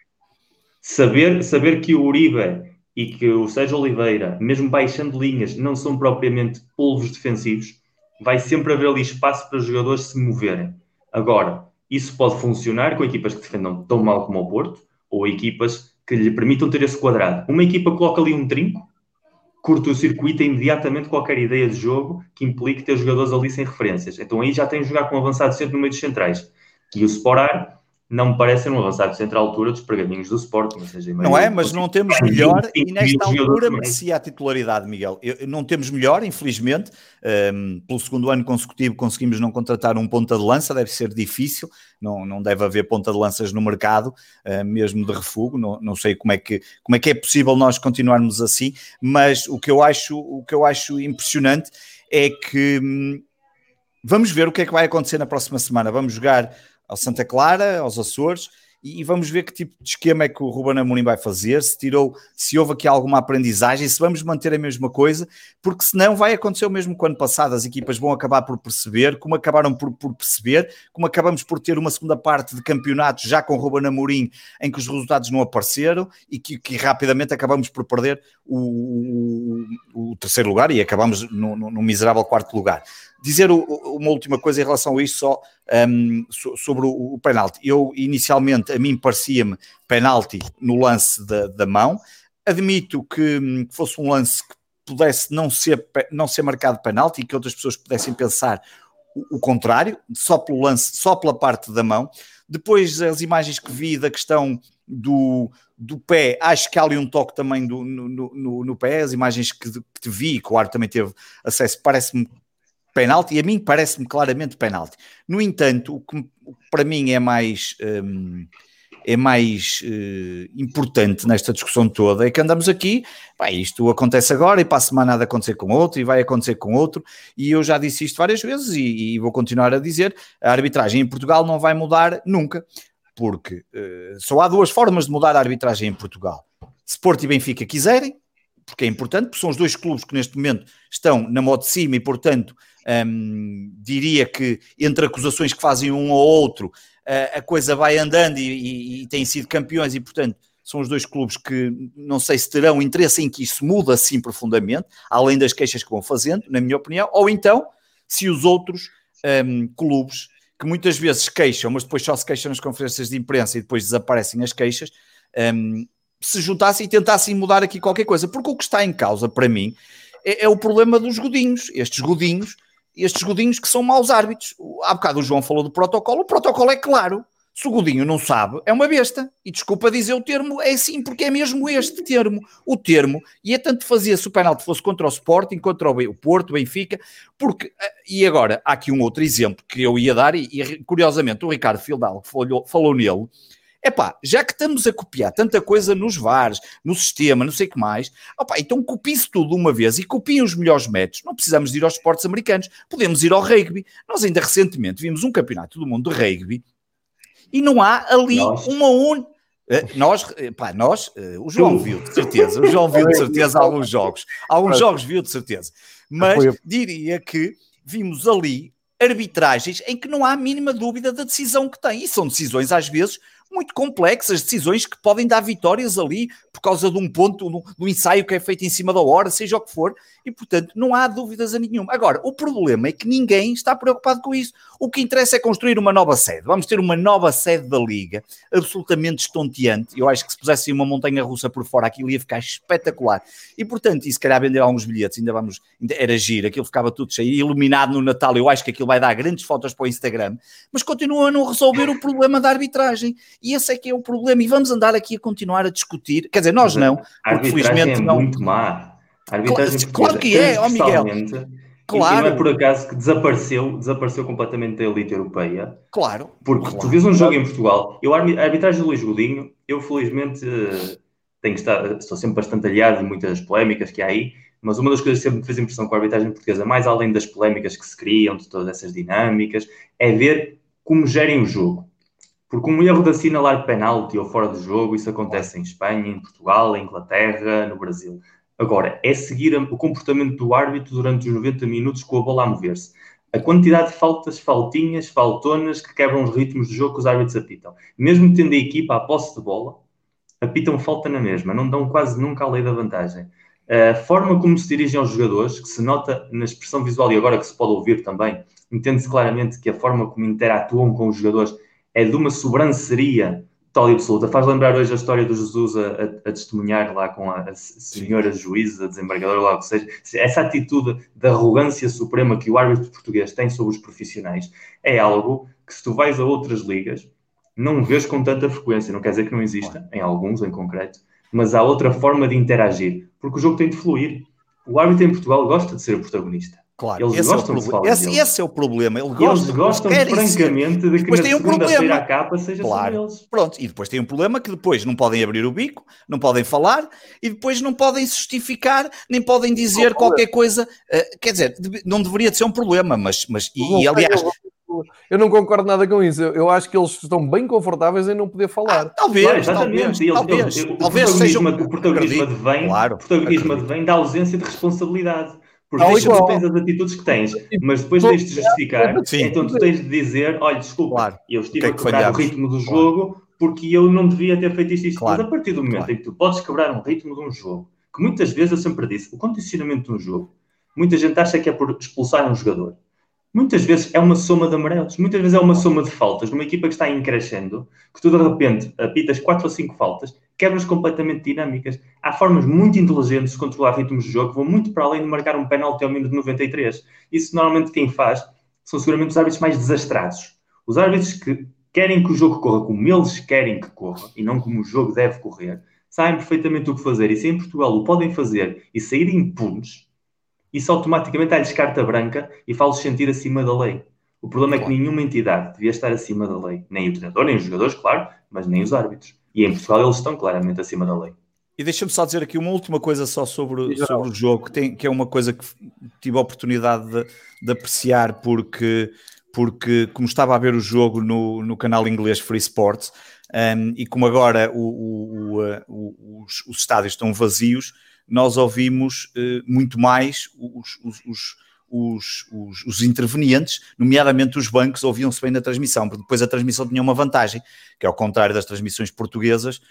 Saber, saber que o Uribe e que o Sérgio Oliveira, mesmo baixando linhas, não são propriamente polvos defensivos, vai sempre haver ali espaço para os jogadores se moverem. Agora, isso pode funcionar com equipas que defendam tão mal como o Porto, ou equipas que lhe permitam ter esse quadrado. Uma equipa coloca ali um trinco, curta o circuito imediatamente qualquer ideia de jogo que implique ter jogadores ali sem referências. Então aí já tem de jogar com avançado centro no meio dos centrais. E o Sporar não me parece ser um avançado centro à altura dos pergaminhos do Sporting. Seja, não é, mas não temos *laughs* melhor e nesta altura merecia a titularidade, Miguel. Eu, não temos melhor, infelizmente. Um, pelo segundo ano consecutivo conseguimos não contratar um ponta de lança, deve ser difícil. Não, não deve haver ponta de lanças no mercado, uh, mesmo de refugo. Não, não sei como é, que, como é que é possível nós continuarmos assim, mas o que eu acho, o que eu acho impressionante é que hum, vamos ver o que é que vai acontecer na próxima semana. Vamos jogar ao Santa Clara, aos Açores, e, vamos ver que tipo de esquema é que o Ruben Amorim vai fazer, se tirou, se houve aqui alguma aprendizagem, se vamos manter a mesma coisa, porque senão vai acontecer o mesmo que o ano passado, as equipas vão acabar por perceber, como acabaram por, por perceber, como acabamos por ter uma segunda parte de campeonato já com o Ruben Amorim, em que os resultados não apareceram e que, que rapidamente acabamos por perder o, o, o terceiro lugar e acabamos no, no, no miserável quarto lugar. Dizer uma última coisa em relação a isto só um, sobre o, o penalti. Eu, inicialmente, a mim parecia-me penalti no lance da, da mão. Admito que hum, fosse um lance que pudesse não ser, não ser marcado penalti e que outras pessoas pudessem pensar o, o contrário, só pelo lance, só pela parte da mão. Depois, as imagens que vi da questão do, do pé, acho que há ali um toque também do, no, no, no pé. As imagens que, que te vi, que o Ar também teve acesso, parece-me penalti, e a mim parece-me claramente penalti. No entanto, o que para mim é mais, um, é mais uh, importante nesta discussão toda é que andamos aqui, pá, isto acontece agora e para a semana há de acontecer com outro e vai acontecer com outro, e eu já disse isto várias vezes e, e vou continuar a dizer, a arbitragem em Portugal não vai mudar nunca, porque uh, só há duas formas de mudar a arbitragem em Portugal. Se Porto e Benfica quiserem, porque é importante, porque são os dois clubes que neste momento estão na moda de cima e, portanto, um, diria que entre acusações que fazem um ou outro, uh, a coisa vai andando e, e, e têm sido campeões e, portanto, são os dois clubes que não sei se terão interesse em que isso mude assim profundamente, além das queixas que vão fazendo, na minha opinião, ou então, se os outros um, clubes que muitas vezes queixam, mas depois só se queixam nas conferências de imprensa e depois desaparecem as queixas, um, se juntassem e tentassem mudar aqui qualquer coisa, porque o que está em causa para mim é, é o problema dos godinhos, estes godinhos, estes godinhos que são maus árbitros. Há bocado o João falou do protocolo, o protocolo é claro. Se o Godinho não sabe, é uma besta. E desculpa dizer o termo, é assim, porque é mesmo este termo. O termo, e é tanto fazia se o penalti fosse contra o Sporting, contra o Porto, Benfica, porque, eh, e agora, há aqui um outro exemplo que eu ia dar, e, e curiosamente o Ricardo Fildal falou, falou nele, Epá, já que estamos a copiar tanta coisa nos VARs, no sistema, não sei o que mais, opá, então copie-se tudo uma vez e copiem os melhores métodos. Não precisamos ir aos esportes americanos, podemos ir ao rugby. Nós ainda recentemente vimos um campeonato do mundo de rugby e não há ali nós. uma única. Eh, nós, pá, nós, eh, o João viu de certeza, o João viu de certeza alguns jogos, alguns jogos viu de certeza, mas diria que vimos ali arbitragens em que não há a mínima dúvida da decisão que tem, e são decisões às vezes muito complexas, decisões que podem dar vitórias ali por causa de um ponto, do ensaio que é feito em cima da hora, seja o que for, e portanto não há dúvidas a nenhuma. Agora, o problema é que ninguém está preocupado com isso. O que interessa é construir uma nova sede. Vamos ter uma nova sede da Liga, absolutamente estonteante. Eu acho que se pusessem uma montanha russa por fora, aquilo ia ficar espetacular. E portanto, e se calhar vender alguns bilhetes, ainda vamos, ainda era giro, aquilo ficava tudo cheio, iluminado no Natal. Eu acho que aquilo vai dar grandes fotos para o Instagram, mas continua a não resolver o problema da arbitragem. E esse é que é o problema. E vamos andar aqui a continuar a discutir. Quer dizer, nós não, porque felizmente é não. muito má. A arbitragem claro, claro que é, ó oh Miguel. Claro. E não é por acaso que desapareceu, desapareceu completamente da elite europeia. Claro. Porque claro. tu vês um jogo em Portugal, eu, a arbitragem do Luís Godinho, eu felizmente tenho que estar, estou sempre bastante aliado em muitas polémicas que há aí, mas uma das coisas que sempre me fez impressão com a arbitragem portuguesa, mais além das polémicas que se criam, de todas essas dinâmicas, é ver como gerem o jogo. Porque um erro de assinalar penalti ou fora de jogo, isso acontece em Espanha, em Portugal, em Inglaterra, no Brasil. Agora, é seguir o comportamento do árbitro durante os 90 minutos com a bola a mover-se. A quantidade de faltas, faltinhas, faltonas que quebram os ritmos do jogo que os árbitros apitam. Mesmo tendo a equipa à posse de bola, apitam falta na mesma, não dão quase nunca a lei da vantagem. A forma como se dirigem aos jogadores, que se nota na expressão visual e agora que se pode ouvir também, entende-se claramente que a forma como interatuam com os jogadores é de uma sobranceria total e absoluta. Faz lembrar hoje a história do Jesus a, a, a testemunhar lá com a, a senhora juíza, a desembargadora, lá o que seja. Essa atitude de arrogância suprema que o árbitro português tem sobre os profissionais é algo que, se tu vais a outras ligas, não vês com tanta frequência. Não quer dizer que não exista, em alguns em concreto, mas há outra forma de interagir, porque o jogo tem de fluir. O árbitro em Portugal gosta de ser o protagonista. Claro, Eles esse, é o, de esse, esse é o problema. Ele gosta, Eles gostam francamente ser. de que depois tem um problema. a capa seja claro. eles. Pronto, e depois tem um problema que depois não podem abrir o bico, não podem falar e depois não podem justificar, nem podem dizer qualquer coisa. Uh, quer dizer, não deveria de ser um problema, mas, mas e, e aliás. Eu não concordo nada com isso. Eu, eu, acho que eles estão bem confortáveis em não poder falar. Ah, talvez, claro, exatamente. Talvez, talvez, talvez, o protagonismo, o protagonismo advém, claro, protagonismo advém da ausência de responsabilidade. Porque Tal tu tens as atitudes que tens, mas depois tens de justificar. Sim. Então tu tens de dizer: olha, desculpa, claro. eu estive é a quebrar o ritmo do jogo claro. porque eu não devia ter feito isto e isto. Claro. Mas a partir do momento em que tu podes quebrar um ritmo de um jogo, que muitas vezes eu sempre disse, o condicionamento de um jogo, muita gente acha que é por expulsar um jogador. Muitas vezes é uma soma de amarelos, muitas vezes é uma soma de faltas. Numa equipa que está em crescendo, que tu de repente apitas 4 ou 5 faltas, quebras completamente dinâmicas. Há formas muito inteligentes de controlar ritmos de jogo que vão muito para além de marcar um penalti ao minuto 93. Isso normalmente quem faz são seguramente os árbitros mais desastrados. Os árbitros que querem que o jogo corra como eles querem que corra e não como o jogo deve correr, sabem perfeitamente o que fazer. E se em Portugal o podem fazer e saírem impunes, isso automaticamente dá-lhes carta branca e faz-los sentir acima da lei. O problema é que nenhuma entidade devia estar acima da lei. Nem o treinador, nem os jogadores, claro, mas nem os árbitros. E em Portugal eles estão claramente acima da lei. E deixa-me só dizer aqui uma última coisa só sobre, sobre o jogo, que, tem, que é uma coisa que tive a oportunidade de, de apreciar porque, porque como estava a ver o jogo no, no canal inglês Free Sports um, e como agora o, o, o, os, os, estádios estão vazios, nós ouvimos uh, muito mais os, os, os, os, intervenientes, nomeadamente os bancos, ouviam-se bem na transmissão, porque depois a transmissão tinha uma vantagem, que ao contrário das transmissões portuguesas,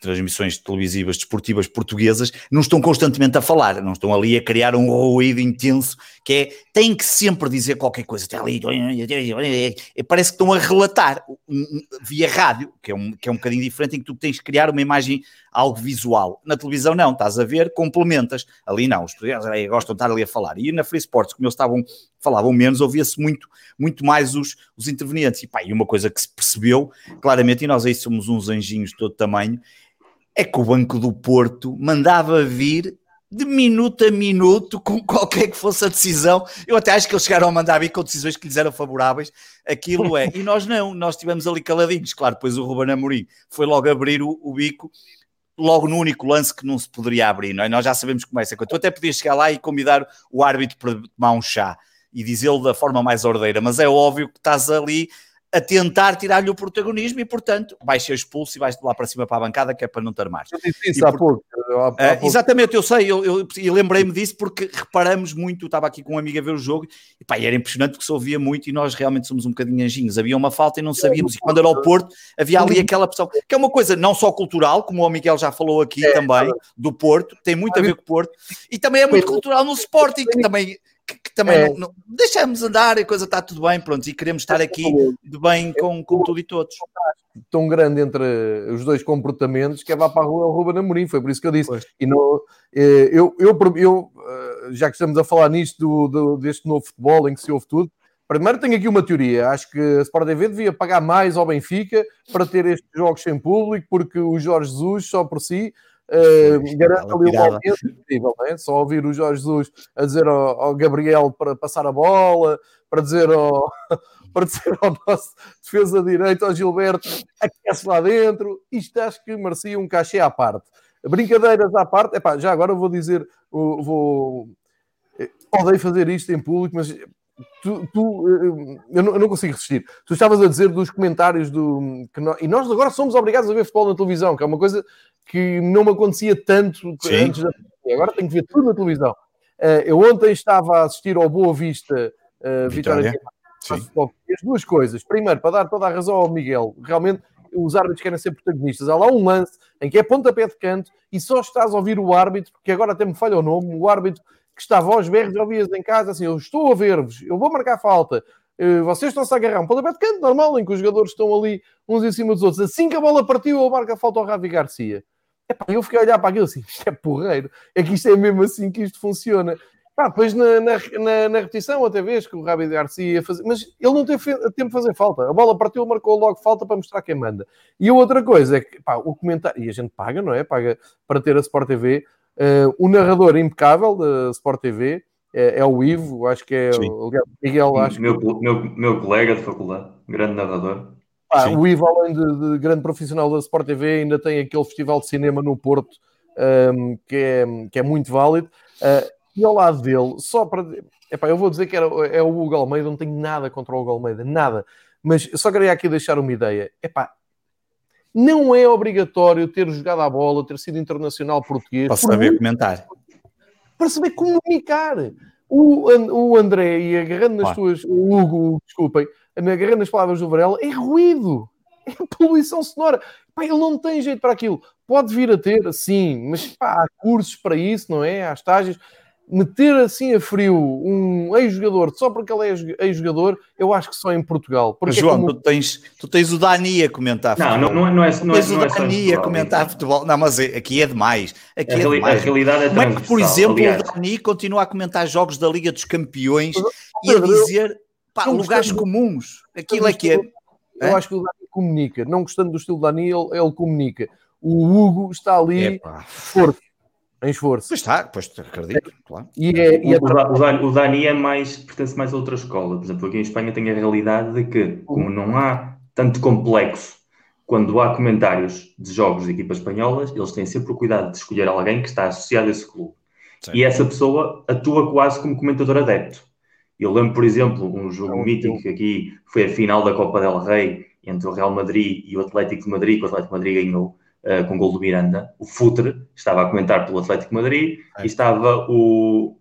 transmissões televisivas desportivas portuguesas não estão constantemente a falar, não estão ali a criar um ruído intenso que é, tem que sempre dizer qualquer coisa, está ali, parece que estão a relatar via rádio, que é, um, que é um bocadinho diferente em que tu tens que criar uma imagem algo visual. Na televisão não, estás a ver, complementas. Ali não, os estudantes gostam de estar ali a falar. E na Free Sports, como eles estavam, falavam menos, ouvia-se muito, muito mais os, os intervenientes. E pá, e uma coisa que se percebeu claramente, e nós aí somos uns anjinhos de todo tamanho, é que o Banco do Porto mandava vir de minuto a minuto, com *laughs* qualquer que fosse a decisão. Eu até acho que eles chegaram a mandar vir com decisões que lhes eram favoráveis. Aquilo é. E nós não, nós estivemos ali caladinhos. Claro, depois o Ruben Amorim foi logo abrir o, o bico logo no único lance que não se poderia abrir, não é? Nós já sabemos como é essa coisa. Tu até podias chegar lá e convidar o árbitro para tomar um chá e dizê-lo da forma mais ordeira, mas é óbvio que estás ali a tentar tirar-lhe o protagonismo e, portanto, vais ser expulso e vais lá para cima para a bancada, que é para não ter mais. Eu disse isso há pouco. Há, há uh, exatamente, eu sei, eu, eu, eu lembrei-me disso porque reparamos muito, estava aqui com um amigo a ver o jogo e pá, era impressionante porque se ouvia muito e nós realmente somos um bocadinho anjinhos. Havia uma falta e não sabíamos. E quando era ao Porto, havia ali aquela pressão, que é uma coisa não só cultural, como o Miguel já falou aqui é, também, do Porto, tem muito a ver com o Porto, e também é muito cultural no Sporting, que também também é. não, não, deixamos andar, a coisa está tudo bem, pronto, e queremos estar aqui de bem com, com tudo e todos. Tão grande entre os dois comportamentos que é vá para a rua o Ruben Amorim, foi por isso que eu disse. Pois. E não, eh, eu, eu, eu, eh, já que estamos a falar nisto do, do, deste novo futebol em que se ouve tudo, primeiro tenho aqui uma teoria. Acho que a Sport TV devia pagar mais ao Benfica para ter estes jogos sem público, porque o Jorge Jesus só por si Uh, garante ali um aumento é? Só ouvir o Jorge Jesus a dizer ao, ao, Gabriel para passar a bola, para dizer ao, *laughs* para dizer ao nosso defesa direito, ao Gilberto, aquece lá dentro. Isto acho que merecia um cachê à parte. Brincadeiras à parte, epá, já agora vou dizer, vou, eh, odeio fazer isto em público, mas tu, tu eh, eu, não, eu, não, consigo resistir. Tu estavas a dizer dos comentários do. Que nós, e nós agora somos obrigados a ver futebol na televisão, que é uma coisa que não me acontecia tanto Sim. antes da Agora tenho que ver tudo na televisão. Uh, eu ontem estava a assistir ao Boa Vista uh, Vitória. Vitória. As duas coisas. Primeiro, para dar toda a razão ao Miguel, realmente os árbitros querem ser protagonistas. Há lá um lance em que é pontapé de canto e só estás a ouvir o árbitro, que agora até me falha o nome, o árbitro que estava aos berros, ouvias em casa assim: Eu estou a ver-vos, eu vou marcar falta. Uh, vocês estão-se a agarrar um pontapé de canto normal, em que os jogadores estão ali uns em cima dos outros. Assim que a bola partiu, eu marco a falta ao Ravi Garcia. Epá, eu fiquei a olhar para aquilo assim, isto é porreiro, é que isto é mesmo assim que isto funciona. Pá, depois na, na, na, na repetição, outra vez, que o Rabi Garcia ia fazer, mas ele não teve tempo de fazer falta. A bola partiu, marcou logo falta para mostrar quem manda. E a outra coisa é que, o comentário, e a gente paga, não é? Paga para ter a Sport TV. Uh, o narrador impecável da Sport TV é, é, o Ivo, acho que é Sim. o Miguel, acho meu, que... meu, meu colega de faculdade, grande narrador. Ah, o Ivo, além de, de, grande profissional da Sport TV, ainda tem aquele festival de cinema no Porto um, que, é, que é muito válido. Uh, e ao lado dele, só para. Epá, eu vou dizer que era, é o Hugo Almeida, não tenho nada contra o Hugo Almeida, nada. Mas só queria aqui deixar uma ideia. Epá, não é obrigatório ter jogado a bola, ter sido internacional português. Para saber comentar. Para saber comunicar. O, o André, e agarrando nas tuas. O Hugo, desculpem, agarrando nas palavras do Varela, é ruído. É poluição sonora. Pá, ele não tem jeito para aquilo. Pode vir a ter, sim, mas pá, há cursos para isso, não é? Há estágios. Meter assim a frio um ex-jogador só porque ele é ex-jogador, eu acho que só em Portugal. Porque João, é como... tu, tens, tu tens o Dani a comentar futebol. Não, não, não é, não é, tens não o é Dani a comentar futebol. Não, mas é, aqui é demais. Aqui a, é demais. a realidade é Como é que, por exemplo, aliás. o Dani continua a comentar jogos da Liga dos Campeões e a dizer Pá, lugares comuns. Aquilo é que é. Eu acho que o Dani comunica. Não gostando do estilo Dani, ele, ele comunica. O Hugo está ali forte. Em esforço. Pois está, pois acredito, claro. E é, e é... O, o, Dani é mais, pertence mais a outra escola. Por exemplo, aqui em Espanha tem a realidade de que, como não há tanto complexo quando há comentários de jogos de equipas espanholas, eles têm sempre o cuidado de escolher alguém que está associado a esse clube. Sim. E essa pessoa atua quase como comentador adepto. Eu lembro, por exemplo, um jogo mítico que aqui foi a final da Copa del Rei entre o Real Madrid e o Atlético de Madrid, que o Atlético de Madrid ganhou uh, com o gol do Miranda. O Futre estava a comentar pelo Atlético Madrid é. e estava o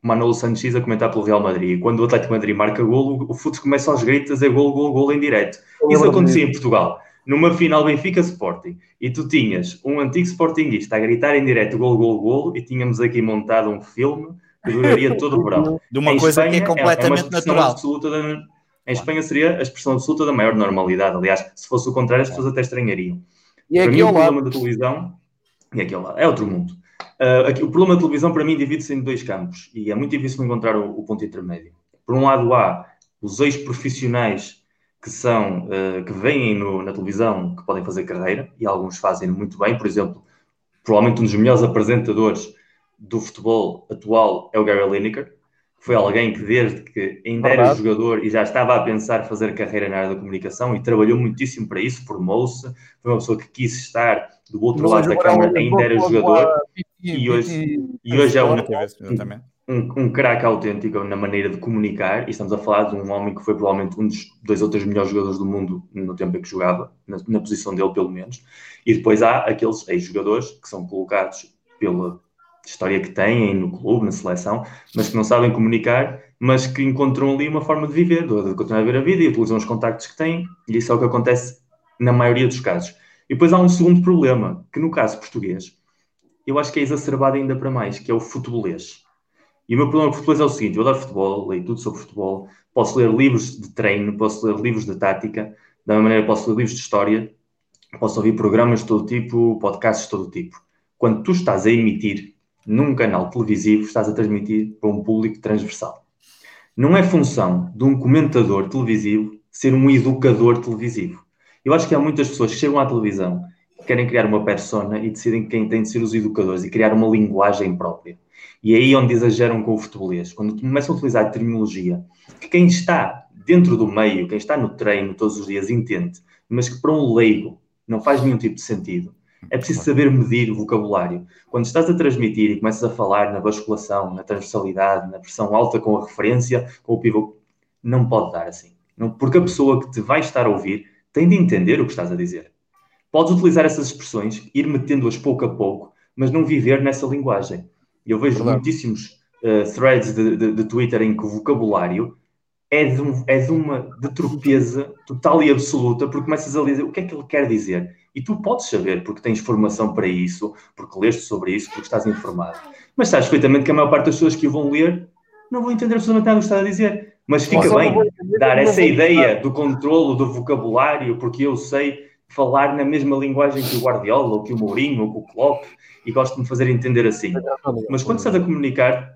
Manolo Sanches a comentar pelo Real Madrid. E quando o Atlético Madrid marca gol, o Futre começa aos gritos a dizer gol, gol, gol em direto. Isso acontecia em Portugal. Numa final Benfica Sporting, e tu tinhas um antigo Sportingista a gritar em direto gol, gol, gol, e tínhamos aqui montado um filme que duraria todo o verão. *laughs* De uma em coisa Espanha, que é completamente é natural. Da, em Espanha seria a expressão absoluta da maior normalidade. Aliás, se fosse o contrário, as pessoas até estranhariam. E é para mim, o problema da televisão e aqui ao lado, é outro mundo. Uh, aqui, o problema da televisão, para mim, divide-se em dois campos e é muito difícil encontrar o, o ponto intermédio. Por um lado, há os ex-profissionais que são uh, que vêm no, na televisão que podem fazer carreira e alguns fazem muito bem. Por exemplo, provavelmente um dos melhores apresentadores do futebol atual é o Gary Lineker, foi alguém que desde que ainda era jogador e já estava a pensar fazer carreira na área da comunicação e trabalhou muitíssimo para isso, formou-se, foi uma pessoa que quis estar do outro Mas lado da câmara, ainda era jogador e hoje, e hoje é um, um, um craque autêntico na maneira de comunicar e estamos a falar de um homem que foi provavelmente um dos dois ou três melhores jogadores do mundo no tempo em que jogava, na, na posição dele pelo menos, e depois há aqueles ex-jogadores que são colocados pela história que têm no clube, na seleção, mas que não sabem comunicar, mas que encontram ali uma forma de viver, de continuar a ver a vida e utilizam os contactos que têm, e isso é o que acontece na maioria dos casos. E depois há um segundo problema, que no caso português, eu acho que é exacerbado ainda para mais, que é o futebolês. E o meu problema com o futebolês é o seguinte, eu adoro futebol, leio tudo sobre futebol, posso ler livros de treino, posso ler livros de tática, da mesma maneira posso ler livros de história, posso ouvir programas de todo tipo, podcasts de todo tipo. Quando tu estás a emitir num canal televisivo, estás a transmitir para um público transversal. Não é função de um comentador televisivo ser um educador televisivo. Eu acho que há muitas pessoas que chegam à televisão, querem criar uma persona e decidem quem tem de ser os educadores e criar uma linguagem própria. E é aí onde exageram com o futebolês. Quando começam a utilizar terminologia que quem está dentro do meio, quem está no treino todos os dias entende, mas que para um leigo não faz nenhum tipo de sentido, é preciso saber medir o vocabulário. Quando estás a transmitir e começas a falar na basculação, na transversalidade, na pressão alta com a referência, com o pivô, não pode dar assim. Não, porque a pessoa que te vai estar a ouvir tem de entender o que estás a dizer. Podes utilizar essas expressões, ir metendo-as pouco a pouco, mas não viver nessa linguagem. Eu vejo Verdade. muitíssimos uh, threads de, de, de, Twitter em que o vocabulário é de, um, é de uma de tropeza total e absoluta, porque começas a dizer o que é que ele quer dizer. E tu podes saber, porque tens formação para isso, porque leste sobre isso, porque estás informado. Mas sabes perfeitamente que a maior parte das pessoas que o vão ler não vão entender absolutamente nada do que está a dizer. Mas fica bem dar essa ideia do controlo do vocabulário, porque eu sei falar na mesma linguagem que o Guardiola, ou que o Mourinho, ou que o Klopp, e gosto de me fazer entender assim. Mas quando estás a comunicar,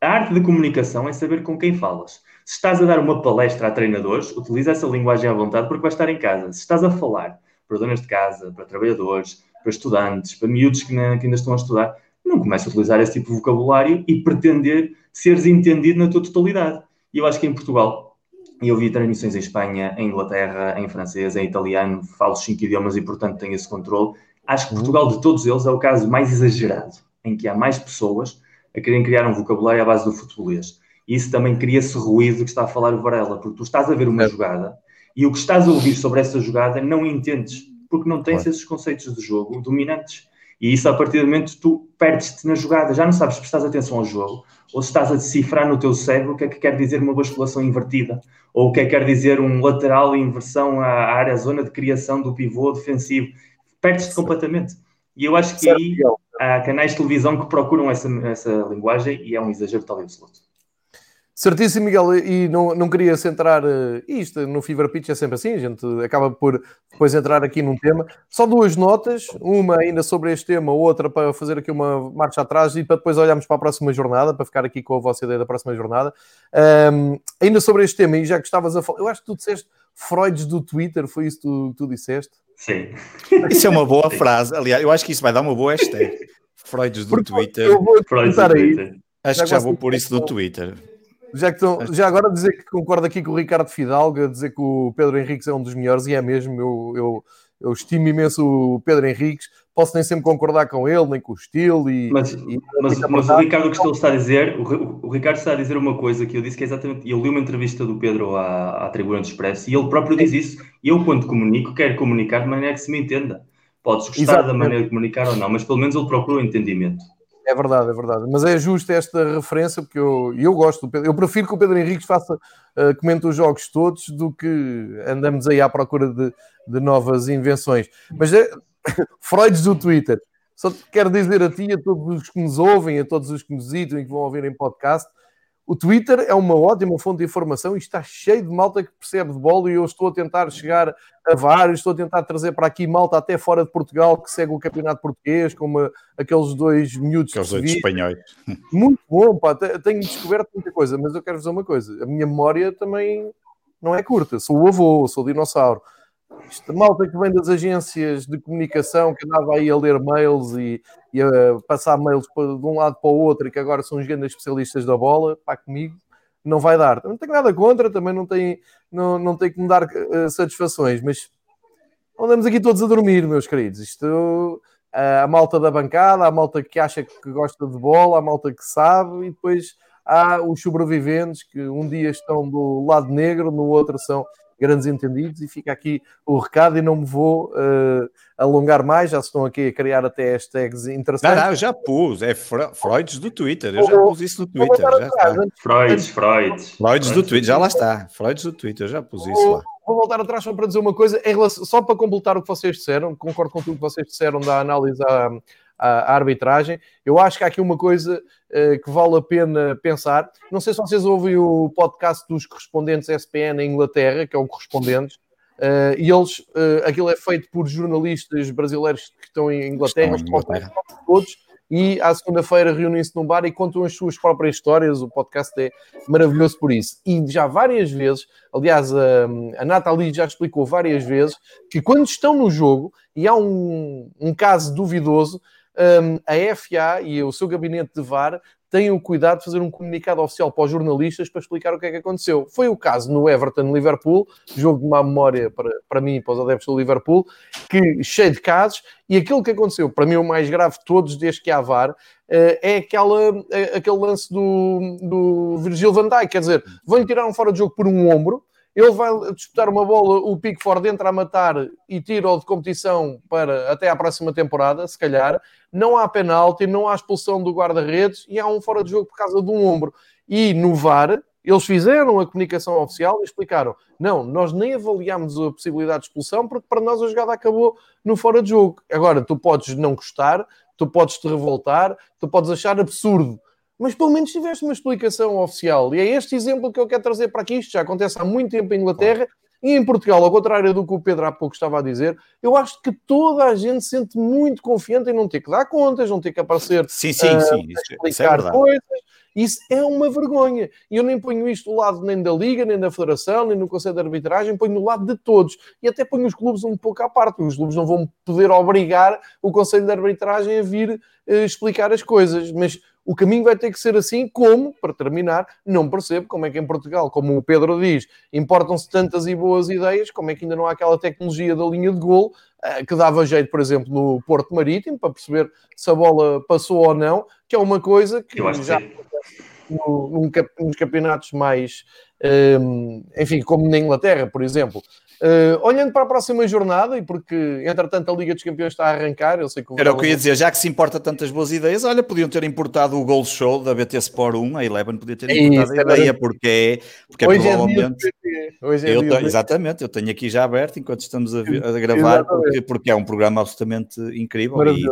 a arte da comunicação é saber com quem falas. Se estás a dar uma palestra a treinadores, utiliza essa linguagem à vontade porque vais estar em casa. Se estás a falar para donas de casa, para trabalhadores, para estudantes, para miúdos que, que ainda estão a estudar, não começa a utilizar esse tipo de vocabulário e pretender seres entendido na tua totalidade. E eu acho que em Portugal, e eu vi transmissões em Espanha, em Inglaterra, em francês, em italiano, falo cinco idiomas e, portanto, tenho esse controle. Acho que Portugal, de todos eles, é o caso mais exagerado, em que há mais pessoas a querem criar um vocabulário à base do futebolês. E isso também cria esse ruído que está a falar o Varela, porque tu estás a ver uma é. jogada e o que estás a ouvir sobre essa jogada não entendes, porque não tens esses conceitos de jogo dominantes. E isso, a partir do momento, tu perdes-te na jogada, já não sabes se prestas atenção ao jogo, ou se estás a decifrar no teu cérebro o que é que quer dizer uma basculação invertida, ou o que é que quer dizer um lateral inversão à área, à zona de criação do pivô defensivo. Perdes-te completamente. E eu acho que aí há canais de televisão que procuram essa, essa linguagem e é um exagero tal e absoluto. Certíssimo, Miguel, e não, não queria centrar uh, isto no Fever Pitch, é sempre assim, a gente acaba por depois entrar aqui num tema. Só duas notas, uma ainda sobre este tema, outra para fazer aqui uma marcha atrás e para depois olharmos para a próxima jornada, para ficar aqui com a vossa ideia da próxima jornada. Um, ainda sobre este tema, e já que estavas a falar, eu acho que tu disseste Freuds do Twitter, foi isso que tu, tu disseste? Sim. Isso é uma boa *laughs* Sim. frase, aliás, eu acho que isso vai dar uma boa hashtag. Freuds do Porque Twitter. Eu vou Freud tentar aí. Twitter. Acho já que já vou pôr isso no do- Twitter. Já, que estão, já agora dizer que concordo aqui com o Ricardo Fidalgo, dizer que o Pedro Henriques é um dos melhores, e é mesmo, eu, eu, eu estimo imenso o Pedro Henriques, posso nem sempre concordar com ele, nem com o estilo, e, Mas, e- mas, e- mas o Ricardo que está a dizer, o, o Ricardo está a dizer uma coisa que eu disse que é exatamente. Eu li uma entrevista do Pedro à, à Tribuna do Expresso e ele próprio diz isso. E eu, quando comunico, quero comunicar de maneira que se me entenda. Podes gostar da Exatamente. maneira de comunicar ou não, mas pelo menos ele procura o entendimento. É verdade, é verdade. Mas é justo esta referência, porque eu, eu gosto Pedro. Eu prefiro que o Pedro Henriques faça, uh, comente os jogos todos do que andamos aí à procura de, de novas invenções. Mas é, *laughs* Freuds do Twitter. Só quero dizer a ti, a todos os que nos ouvem, a todos os que nos visitam e que vão ouvir em podcast, o Twitter é uma ótima fonte de informação e está cheio de malta que percebe de bola e eu estou a tentar chegar a vários, estou a tentar trazer para aqui malta até fora de Portugal que segue o campeonato português, como aqueles dois miúdos Aqueles Sevilha. espanhóis. Muito bom, pá. Te- Tenho descoberto muita coisa, mas eu quero dizer uma coisa: a minha memória também não é curta. Sou o avô, sou o dinossauro. Esta malta que vem das agências de comunicação, que andava aí a ler mails e, e a passar mails de um lado para o outro e que agora são os grandes especialistas da bola, pá, comigo não vai dar. Não tenho nada contra, também não tem, não, não tem que me dar eh, satisfações, mas andamos aqui todos a dormir, meus queridos. Isto, a malta da bancada, a malta que acha que gosta de bola, a malta que sabe, e depois há os sobreviventes que um dia estão do lado negro, no outro são grandes entendidos, e fica aqui o recado e não me vou eh, alongar mais, já se estão aqui a criar até hashtags Não, interessantes. não, eu já pus. É Fre- Freuds do Twitter. Eu já pus isso no Twitter. Já está. Freuds, Freuds. Freuds do Twitter, já lá está. Freuds do Twitter, já pus isso lá. vou voltar atrás só para dizer uma coisa, em relação- só para completar o que vocês disseram, concordo com tudo que vocês disseram da análise à, à- à arbitragem. Eu acho que há aqui uma coisa eh, que vale a pena pensar. Não sei se vocês ouvem o podcast dos correspondentes SPN em Inglaterra, que é o Correspondentes, eh, e eles, eh, aquilo é feito por jornalistas brasileiros que estão em Inglaterra, Estão em Inglaterra. todos, e à segunda-feira reúnem-se num bar e contam as suas próprias histórias. O podcast é maravilhoso por isso. E já várias vezes, aliás, a, a Nathalie já explicou várias vezes que quando estão no jogo e há um, um caso duvidoso, a FA e o seu gabinete de VAR têm o cuidado de fazer um comunicado oficial para os jornalistas para explicar o que é que aconteceu. Foi o caso no Everton-Liverpool, jogo de má memória para, para mim e para os adeptos do Liverpool, que cheio de casos, e aquilo que aconteceu, para mim o mais grave de todos desde que há VAR, eh, é aquela, eh, aquele lance do, do Virgil van Dijk, quer dizer, vão tirar um fora de jogo por um ombro, ele vai disputar uma bola, o Pickford entra a matar e tira-o de competição para até à próxima temporada, se calhar. Não há penalti, não há expulsão do guarda-redes e há um fora de jogo por causa de um ombro. E no VAR, eles fizeram a comunicação oficial e explicaram: não, nós nem avaliámos a possibilidade de expulsão porque para nós a jogada acabou no fora de jogo. Agora, tu podes não gostar, tu podes te revoltar, tu podes achar absurdo mas pelo menos tiveste uma explicação oficial. E é este exemplo que eu quero trazer para aqui. Isto já acontece há muito tempo em Inglaterra e em Portugal, ao contrário do que o Pedro há pouco estava a dizer. Eu acho que toda a gente se sente muito confiante em não ter que dar contas, não ter que aparecer Sim, sim, Ah, sim. Isso, isso é explicar verdade. coisas. Isso é uma vergonha. E eu nem ponho isto do lado nem da Liga, nem da Federação, nem no Conselho de Arbitragem, ponho do lado de todos. E até ponho os clubes um pouco à parte. Os clubes não vão poder obrigar o Conselho de Arbitragem a vir eh, explicar as coisas. Mas o caminho vai ter que ser assim, como, para terminar, não percebo como é que em Portugal, como o Pedro diz, importam-se tantas e boas ideias, como é que ainda não há aquela tecnologia da linha de golo eh, que dava jeito, por exemplo, no Porto Marítimo, para perceber se a bola passou ou não, que é uma coisa que já no- num nos campeonatos mais, enfim, como na Inglaterra, por exemplo. Uh, olhando para a próxima jornada, e porque entretanto a Liga dos Campeões está a arrancar, eu sei que o Era o que eu ia dizer, já que se importa tantas boas ideias, olha, podiam ter importado o Goal Show da BT Sport 1, a Eleven podia ter É importado isso, a ideia, era- porque é, porque é Hoje é dia provavelmente. PT. Hoje é Eu dia tenho- exatamente, eu tenho aqui já aberto enquanto estamos a, a gravar, porque, porque é um programa absolutamente incrível e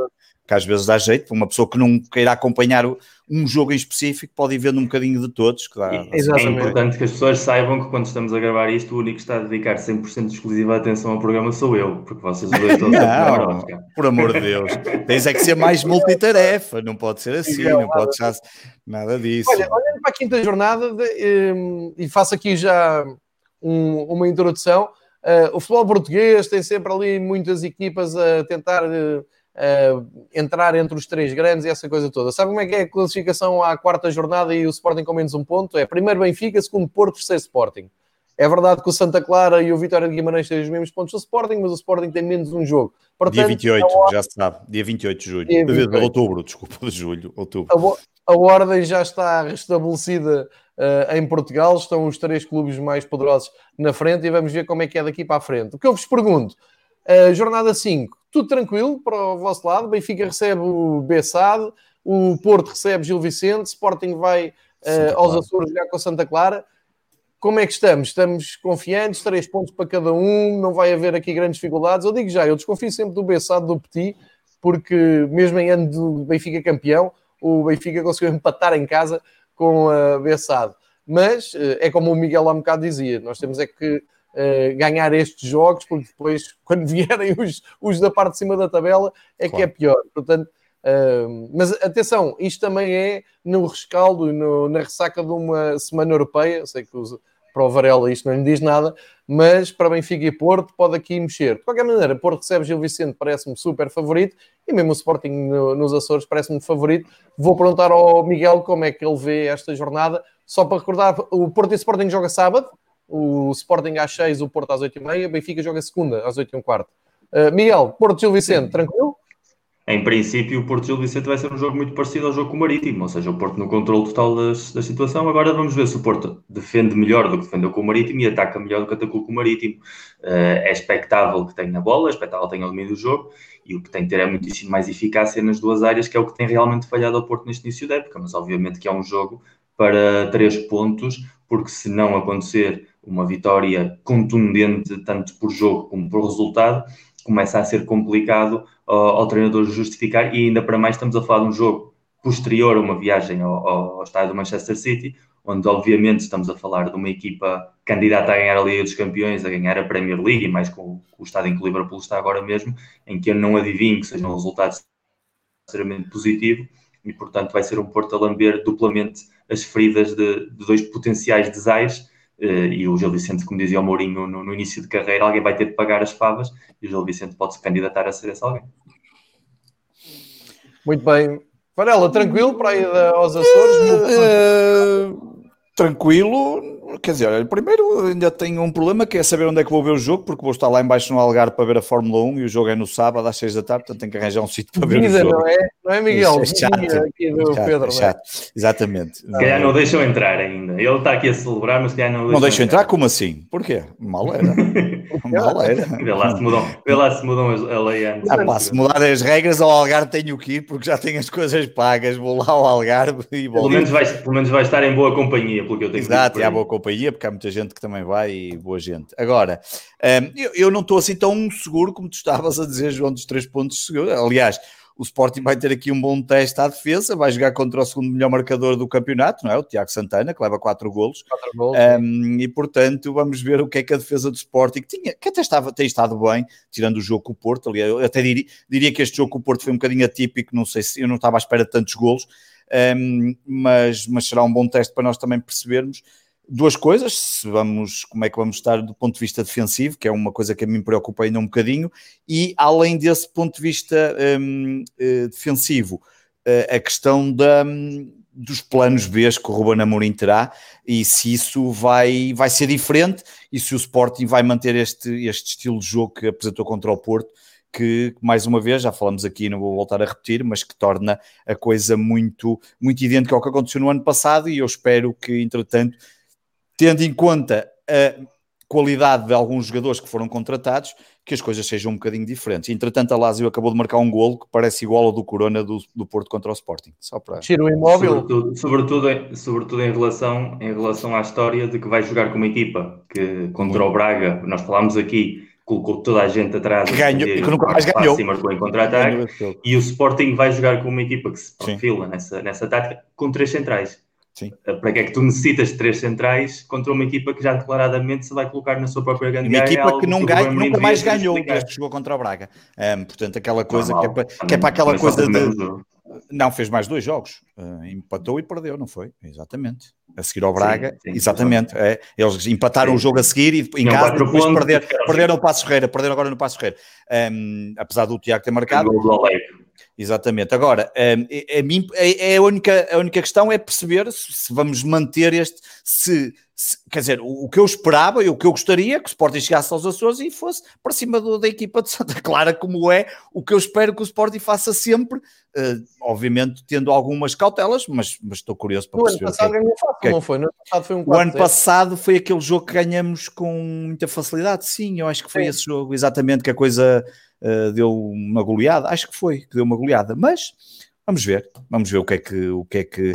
que às vezes dá jeito para uma pessoa que não queira acompanhar um jogo em específico, pode ir vendo um bocadinho de todos. Que dá, dá- É Exatamente. importante que as pessoas saibam que quando estamos a gravar isto, o único que está a dedicar 100% de exclusiva atenção ao programa sou eu, porque vocês dois estão Não, Eurótica. por amor de Deus, tens é que ser mais multitarefa, não pode ser assim, não pode ser nada disso. Olha, olhando para a quinta jornada, de- hum, e faço aqui já um- uma introdução, uh, o futebol português tem sempre ali muitas equipas a tentar uh, uh, entrar entre os três grandes e essa coisa toda. Sabe como é que é a classificação à quarta jornada e o Sporting com menos um ponto? É primeiro Benfica, segundo Porto, terceiro Sporting. É verdade que o Santa Clara e o Vitória de Guimarães têm os mesmos pontos do Sporting, mas o Sporting tem menos um jogo. Portanto, dia 28, hora... já se sabe. Dia 28 de julho. Dia 28. Outubro, desculpa, de julho. Outubro. A, a ordem já está restabelecida uh, em Portugal. Estão os três clubes mais poderosos na frente e vamos ver como é que é daqui para a frente. O que eu vos pergunto, uh, jornada 5, tudo tranquilo para o vosso lado? Benfica recebe o Bessade, o Porto recebe Gil Vicente, Sporting vai uh, aos Açores jogar com Santa Clara como é que estamos? Estamos confiantes, três pontos para cada um, não vai haver aqui grandes dificuldades. Eu digo já, eu desconfio sempre do Bessado, do Petit, porque mesmo em ano do Benfica campeão, o Benfica conseguiu empatar em casa com a Bessado. Mas eh, é como o Miguel há um bocado dizia, nós temos é que uh, ganhar estes jogos, porque depois, *laughs* quando vierem os, os da parte de cima da tabela, é claro. que é pior. Portanto, Uh, mas atenção, isto também é no rescaldo, no, na ressaca de uma semana europeia. Eu sei que os, para o Varela isto não lhe diz nada, mas para Benfica e Porto pode aqui mexer. De qualquer maneira, Porto recebe Gil Vicente, parece-me super favorito, e mesmo o Sporting no, nos Açores parece-me favorito. Vou perguntar ao Miguel como é que ele vê esta jornada. Só para recordar, o Porto e Sporting joga sábado, o Sporting às 6, o Porto às 8h30, Benfica joga segunda às 8h15. Uh, Miguel, Porto Gil Vicente, tranquilo? em princípio, o Porto Gil Vicente vai ser um jogo muito parecido ao jogo com o Marítimo, ou seja, o Porto no controle total das, da situação. Agora vamos ver se o Porto defende melhor do que defendeu com o Marítimo e ataca melhor do que atacou com o Marítimo. Uh, é expectável que tenha a bola, é expectável que tenha o domínio do jogo e o que tem que ter é muitíssimo mais eficácia nas duas áreas, que é o que tem realmente falhado ao Porto neste início da época. Mas obviamente que é um jogo para três pontos, porque se não acontecer uma vitória contundente, tanto por jogo como por resultado, começa a ser complicado ao, ao, treinador justificar, e ainda para mais estamos a falar de um jogo posterior a uma viagem ao, ao, estádio do Manchester City, onde obviamente estamos a falar de uma equipa candidata a ganhar a Liga dos Campeões, a ganhar a Premier League, e mais com, o estado em que o Liverpool está agora mesmo, em que eu não adivinho que seja um resultado extremamente positivo, e portanto vai ser um Porto a lamber duplamente as feridas de, de dois potenciais desaires, Uh, e o Gil Vicente, como dizia o Mourinho no, no, início de carreira, alguém vai ter de pagar as favas e o Gil Vicente pode se candidatar a ser esse alguém. Muito bem. Varela, tranquilo para ir aos Açores? Uh, tranquilo, quer dizer, olha, primeiro ainda tenho um problema que é saber onde é que vou ver o jogo, porque vou estar lá embaixo no Algarve para ver a Fórmula 1 e o jogo é no sábado às 6 da tarde, portanto tenho que arranjar um sítio para ver Vida, o jogo. Não é, não é Miguel? Isso é chato, aqui do chato, Pedro, é chato. Exatamente. Se calhar não deixam entrar ainda. Ele está aqui a celebrar, mas se calhar não deixam Não deixam entrar? Como assim? Porquê? Mal era. *laughs* Mal era. Vê lá se mudam, vê lá se mudam a lei antes. Ah, pá, se mudar as regras ao Algarve tenho que ir, porque já tenho as coisas pagas, vou lá ao Algarve e vou. Pelo menos vai, pelo menos vai estar em boa companhia, porque eu tenho Exato, e há boa companhia, porque há muita gente que também vai e boa gente. Agora, um, eu, eu, não estou assim tão seguro como tu estavas a dizer, João, dos três pontos. Aliás, o Sporting vai ter aqui um bom teste à defesa, vai jogar contra o segundo melhor marcador do campeonato, não é? O Tiago Santana, que leva quatro golos. Quatro golos um, e portanto, vamos ver o que é que a defesa do Sporting tinha, que até estava, tem estado bem, tirando o jogo com o Porto. Ali, eu até diria, diria que este jogo com o Porto foi um bocadinho atípico, não sei se eu não estava à espera de tantos golos, um, mas, mas será um bom teste para nós também percebermos duas coisas, se vamos, como é que vamos estar do ponto de vista defensivo, que é uma coisa que a mim me preocupa ainda um bocadinho, e além desse ponto de vista um, uh, eh, defensivo, uh, a questão da, um, dos planos B que o Ruben Amorim terá, e se isso vai, vai ser diferente, e se o Sporting vai manter este, este estilo de jogo que apresentou contra o Porto, que, mais uma vez, já falamos aqui, não vou voltar a repetir, mas que torna a coisa muito, muito idêntica ao que aconteceu no ano passado, e eu espero que, entretanto, tendo em conta a qualidade de alguns jogadores que foram contratados, que as coisas sejam um bocadinho diferentes. Entretanto, a Lazio acabou de marcar um golo que parece igual ao do Corona do, do Porto contra o Sporting. Só para... Tiro imóvel. Sobretudo, sobretudo, sobretudo, em, relação, em relação à história de que vai jogar com uma equipa que contra o Braga, nós falámos aqui, colocou toda a gente atrás que ganhou, que nunca mais ganhou e marcou em contra-ataque e o Sporting vai jogar com uma equipa que se perfila nessa, nessa tática com três centrais Sim. Eh, para que é que tu necessitas de três centrais contra uma equipa que já declaradamente se vai colocar na sua própria grande Uma equipa que não ganha, nunca mais ganhou desde que jogou contra o Braga. Um, portanto, aquela coisa Normal, que, é para, que é para aquela coisa de. Não, fez mais dois jogos. Uh, empatou e perdeu, não foi? Exatamente. a seguir ao Braga, sim, sim, exatamente. É, eles empataram sim. o jogo a seguir e em casa depois pontos, perder, perderam o Passo Ferreira, perderam agora no Passo Ferreira. Um, apesar do Tiago ter marcado. Exatamente. Agora, um, é, é, a, única, a única questão é perceber se, se vamos manter este, se, quer dizer, o, que eu esperava e o que eu gostaria que o Sporting chegasse aos Açores e fosse para cima do, da equipa de Santa Clara, como é o que eu espero que o Sporting faça sempre, uh, obviamente tendo algumas cautelas, mas, mas estou curioso para o perceber. O ano passado ganhou fácil, é não foi? No ano passado foi um o ano passado foi aquele jogo que ganhamos com muita facilidade, sim, eu acho que foi sim. esse jogo, exatamente, que a coisa uh, deu uma goleada, acho que foi, que deu uma goleada, mas vamos ver, vamos ver o que é que, o que, é que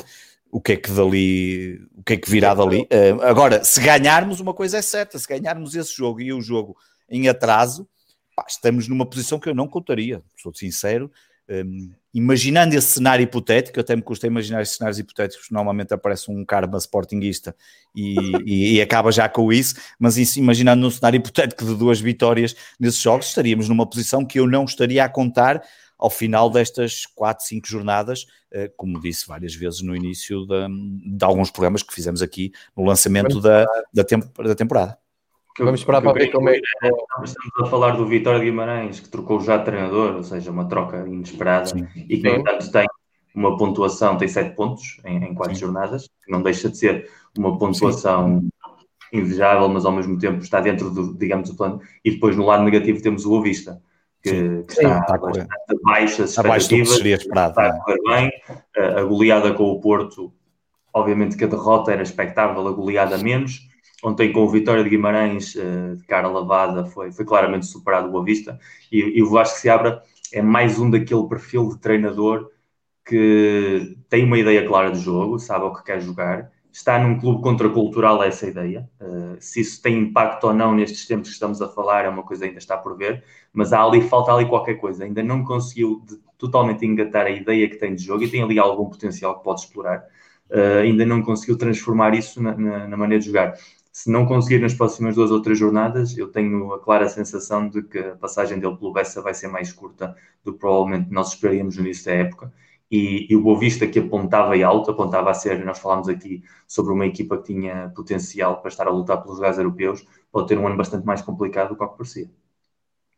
o que é que dali, o que é que virá dali. Uh, agora, se ganharmos, uma coisa é certa, se ganharmos esse jogo e o jogo em atraso, pá, estamos numa posição que eu não contaria, sou sincero. Um, imaginando esse cenário hipotético, até me custa imaginar esses cenários hipotéticos, normalmente aparece um karma sportinguista e, e, e, acaba já com isso, mas isso, imaginando um cenário hipotético de duas vitórias nesses jogos, estaríamos numa posição que eu não estaria a contar ao final destas quatro, cinco jornadas, eh, como disse várias vezes no início de, de alguns programas que fizemos aqui no lançamento da, da, temp da temporada. Vamos esperar para ver como é. Estamos a falar do Vitória de Guimarães, que trocou já de treinador, ou seja, uma troca inesperada, Sim. e que, no entanto, tem uma pontuação, tem sete pontos em, em quatro Sim. jornadas, que não deixa de ser uma pontuação Sim. invejável, mas ao mesmo tempo está dentro do, digamos, do plano. E depois, no lado negativo, temos o Ovista, que, que está, está bastante abaixo das expectativas, seria esperado, está a correr bem. A goleada com o Porto, obviamente que a derrota era expectável, a goleada menos. Ontem com o Vitória de Guimarães, eh, de cara lavada, foi, foi claramente superado o Boa Vista. E, e o Vasco Seabra é mais um daquele perfil de treinador que tem uma ideia clara de jogo, sabe o que quer jogar, está num clube contracultural essa ideia. Uh, se isso tem impacto ou não nestes tempos que estamos a falar é uma coisa que ainda está por ver, mas há ali, falta ali qualquer coisa. Ainda não conseguiu de, totalmente engatar a ideia que tem de jogo e tem ali algum potencial que pode explorar. Uh, ainda não conseguiu transformar isso na, na, na, maneira de jogar. Se não conseguir nas próximas duas ou três jornadas, eu tenho a clara sensação de que a passagem dele pelo Bessa vai ser mais curta do que provavelmente nós esperaríamos no início da época e, e o Boa Vista que apontava e alto, apontava a ser, nós falámos aqui sobre uma equipa que tinha potencial para estar a lutar pelos lugares europeus, pode ter um ano bastante mais complicado do que o que parecia.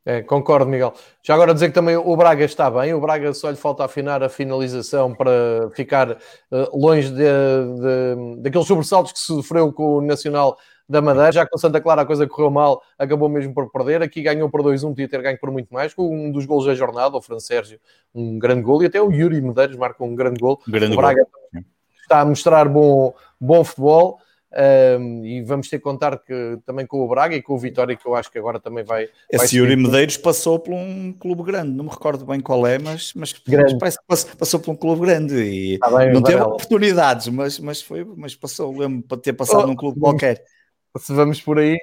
É, concordo, Miguel. Já agora dizer que também o Braga está bem, o Braga só lhe falta afinar a finalização para ficar uh, longe de, de, daqueles sobressaltos que sofreu com o Nacional da Madeira. Já com Santa Clara a coisa correu mal, acabou mesmo por perder. Aqui ganhou por 2-1, podia ter ganho por muito mais. Com um dos gols da jornada, o Fran Sérgio, um grande gol. E até o Yuri Medeiros marcou um grande gol. Grande o Braga gol. está a mostrar bom, bom futebol. Um, e vamos ter que contar que, também com o Braga e com o Vitória, que eu acho que agora também vai. Esse vai Yuri Medeiros passou por um clube grande, não me recordo bem qual é, mas, mas, mas parece que passou, passou, por um clube grande e bem, não teve oportunidades, mas, mas, foi, mas passou, lembro para ter passado oh, num clube qualquer se vamos por aí.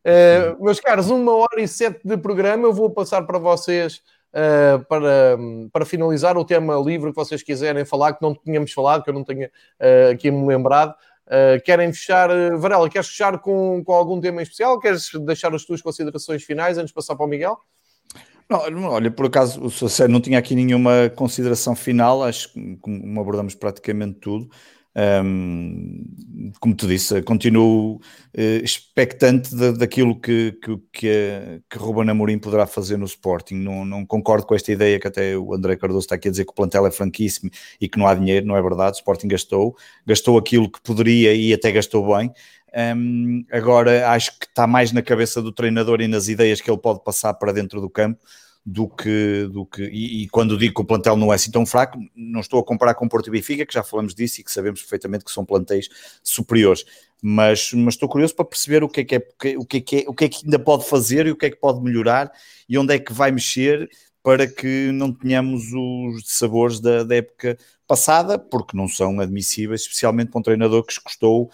Uh, meus caros, uma hora e sete de programa, eu vou passar para vocês uh, para, para finalizar o tema livre que vocês quiserem falar, que não tínhamos falado, que eu não tenha uh, aqui me lembrado. querem fechar, Varela, queres fechar com, com algum tema em especial? Queres deixar as tuas considerações finais antes de passar para o Miguel? Não, olha, por acaso, o não tinha aqui nenhuma consideração final, acho que abordamos praticamente tudo. Um, como tu disse, continuo uh, expectante de, daquilo que, que, que, que Ruben Amorim poderá fazer no Sporting. Não, não, concordo com esta ideia que até o André Cardoso está aqui a dizer que o plantel é franquíssimo e que não há dinheiro, não é verdade. O Sporting gastou, gastou aquilo que poderia e até gastou bem. Um, agora acho que está mais na cabeça do treinador e nas ideias que ele pode passar para dentro do campo do que, do que e, e, quando digo que o plantel não é assim tão fraco, não estou a comparar com o Porto e Benfica, que já falamos disso e que sabemos perfeitamente que são plantéis superiores, mas, mas estou curioso para perceber o que é que, é, o que, é que é, o que é que ainda pode fazer e o que é que pode melhorar e onde é que vai mexer para que não tenhamos os sabores da, da época passada, porque não são admissíveis, especialmente para um treinador que custou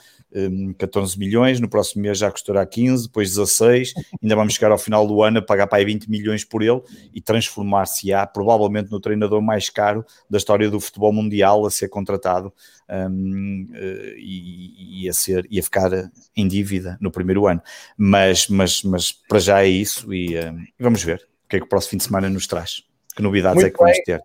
14 milhões, no próximo mês já custará 15, depois 16, ainda vamos chegar ao final do ano a pagar para aí 20 milhões por ele e transformar-se-á provavelmente no treinador mais caro da história do futebol mundial a ser contratado um, eh, e, e, a ser, e a ficar em dívida no primeiro ano. Mas, mas, mas para já é isso e, um, vamos ver o que é que o próximo fim de semana nos traz. Que novidades Muito é que vamos ter.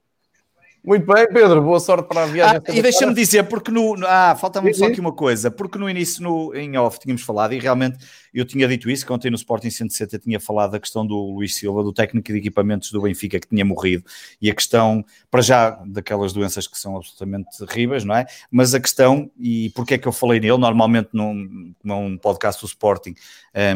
Muito bem, Pedro, boa sorte para a viagem. Ah, e deixa-me dizer, porque no. Ah, falta-me só aqui uma coisa, porque no início, no, em off, tínhamos falado, e realmente eu tinha dito isso, que ontem no Sporting 160 tinha falado da questão do Luís Silva, do técnico de equipamentos do Benfica, que tinha morrido, e a questão, para já, daquelas doenças que são absolutamente terríveis, não é? Mas a questão, e porque é que eu falei nele, normalmente num, num podcast do Sporting,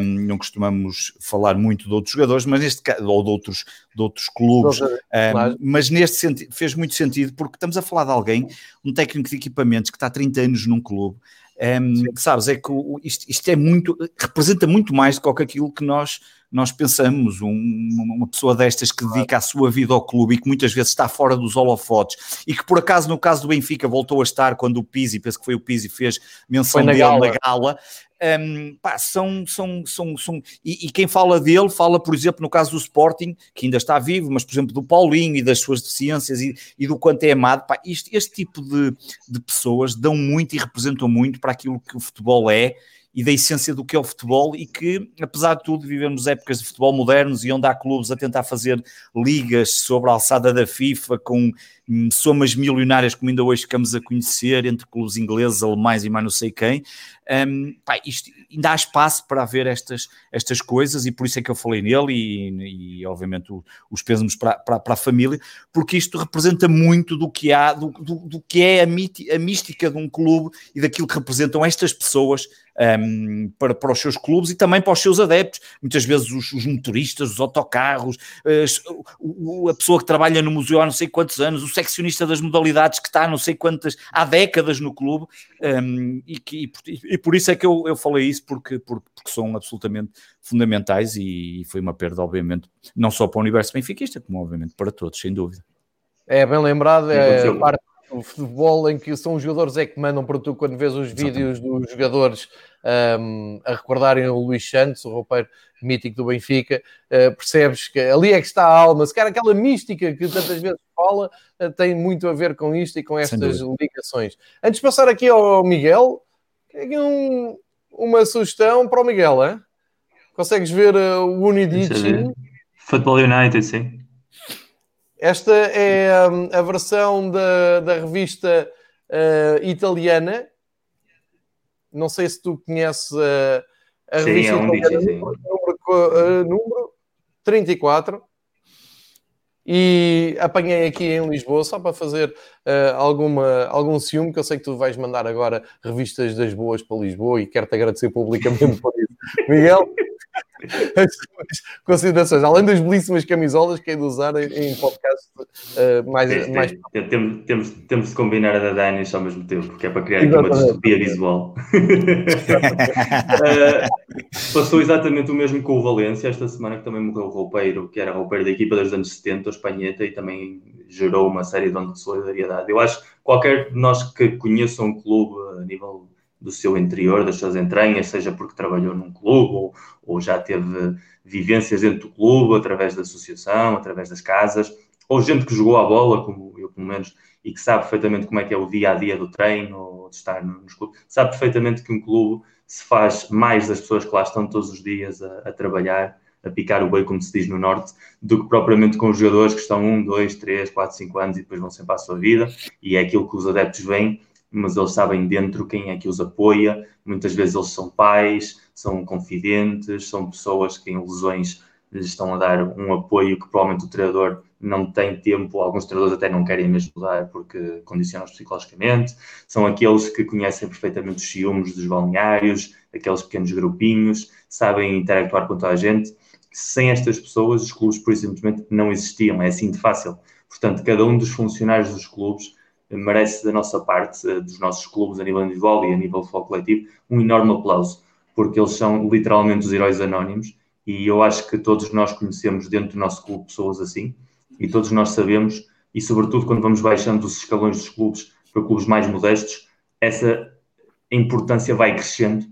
um, não costumamos falar muito de outros jogadores, mas neste caso, ou de outros, de outros clubes, um, mas neste sentido, fez muito sentido, porque estamos a falar de alguém, um técnico de equipamentos que está há 30 anos num clube, um, sabes, é que isto, isto, é muito, representa muito mais do que aquilo que nós, nós pensamos. Um, uma pessoa destas que dedica a sua vida ao clube e que muitas vezes está fora dos holofotes e que por acaso no caso do Benfica voltou a estar quando o Pizzi, penso que foi o Pizzi, fez menção dele gala. na gala um, pá, são, são, são, são e, e, quem fala dele fala, por exemplo, no caso do Sporting, que ainda está vivo, mas por exemplo do Paulinho e das suas deficiências e, e do quanto é amado, pá, isto, este tipo de, de pessoas dão muito e representam muito para aquilo que o futebol é e da essência do que é o futebol e que, apesar de tudo, vivemos épocas de futebol modernos e onde há clubes a tentar fazer ligas sobre a alçada da FIFA com hum, somas milionárias, como ainda hoje ficamos a conhecer, entre clubes ingleses, alemães e mais não sei quem. Um, pá, isto, ainda há espaço para haver estas, estas coisas e por isso é que eu falei nele e, e obviamente os pésamos para, para, para, a família, porque isto representa muito do que há, do, do, do que é a, miti, a mística de um clube e daquilo que representam estas pessoas um, para, para os seus clubes e também para os seus adeptos. Muitas vezes os, os motoristas, os autocarros, as, o, a pessoa que trabalha no museu há não sei quantos anos, o seccionista das modalidades que está há não sei quantas, há décadas no clube, um, e, que, e, e, por isso é que eu, eu falei isso, porque, porque, porque são absolutamente fundamentais e, e foi uma perda, obviamente, não só para o universo benfiquista, como obviamente para todos, sem dúvida. É bem lembrado, é parte o futebol em que são os jogadores é que mandam para tu quando vês os vídeos dos jogadores um, a recordarem o Luís Santos, o roupeiro mítico do Benfica, uh, percebes que ali é que está a alma, se calhar aquela mística que tantas vezes fala uh, tem muito a ver com isto e com estas ligações. Antes de passar aqui ao Miguel, aqui um, uma sugestão para o Miguel, hein? consegues ver uh, o Unidici? Football United, sim. Esta é um, a versão da, da revista uh, italiana. Não sei se tu conheces uh, a sim, revista é um italiana, bicho, número, número, uh, número 34. E apanhei aqui em Lisboa só para fazer uh, alguma, algum ciúme, que eu sei que tu vais mandar agora revistas das boas para Lisboa e quero-te agradecer publicamente por isso. *laughs* Miguel, *laughs* as suas considerações, além das belíssimas camisolas que é de usar em, podcast uh, mais, é, mais... É, temos, temos, temos de combinar a da Dani ao mesmo tempo, porque é para criar aqui uma distopia visual. uh, *laughs* passou exatamente o mesmo com o Valência esta semana, que também morreu o roupeiro, que era roupeiro da equipa dos anos 70, o Espanheta, e também gerou uma série de ondas de solidariedade. Eu acho que qualquer de nós que conheça um clube a nível do seu interior, das suas entranhas, seja porque trabalhou num clube ou, ou já teve vivências dentro do clube, através da associação, através das casas, ou gente que jogou a bola, como eu pelo menos, e que sabe perfeitamente como é que é o dia a dia do treino ou de estar nos clubes, sabe perfeitamente que um clube se faz mais das pessoas que lá estão todos os dias a, a trabalhar, a picar o boi, como se diz no Norte, do que propriamente com os jogadores que estão um, dois, três, quatro, cinco anos e depois vão sempre à sua vida, e é aquilo que os adeptos veem mas eles sabem dentro quem é que os apoia. Muitas vezes eles são pais, são confidentes, são pessoas que em lesões lhes estão a dar um apoio que provavelmente o treinador não tem tempo, alguns treinadores até não querem mesmo dar porque condicionam-os psicologicamente. São aqueles que conhecem perfeitamente os ciúmes dos balneários, aqueles pequenos grupinhos, sabem interactuar com toda a gente. Sem estas pessoas, os clubes, por simplesmente, não existiam. É assim de fácil. Portanto, cada um dos funcionários dos clubes merece da nossa parte, eh, dos nossos clubes a nível individual e a nível de futebol coletivo, um enorme aplauso, porque eles são literalmente os heróis anónimos e eu acho que todos nós conhecemos dentro do nosso clube pessoas assim e todos nós sabemos, e sobretudo quando vamos baixando os escalões dos clubes para clubes mais modestos, essa importância vai crescendo,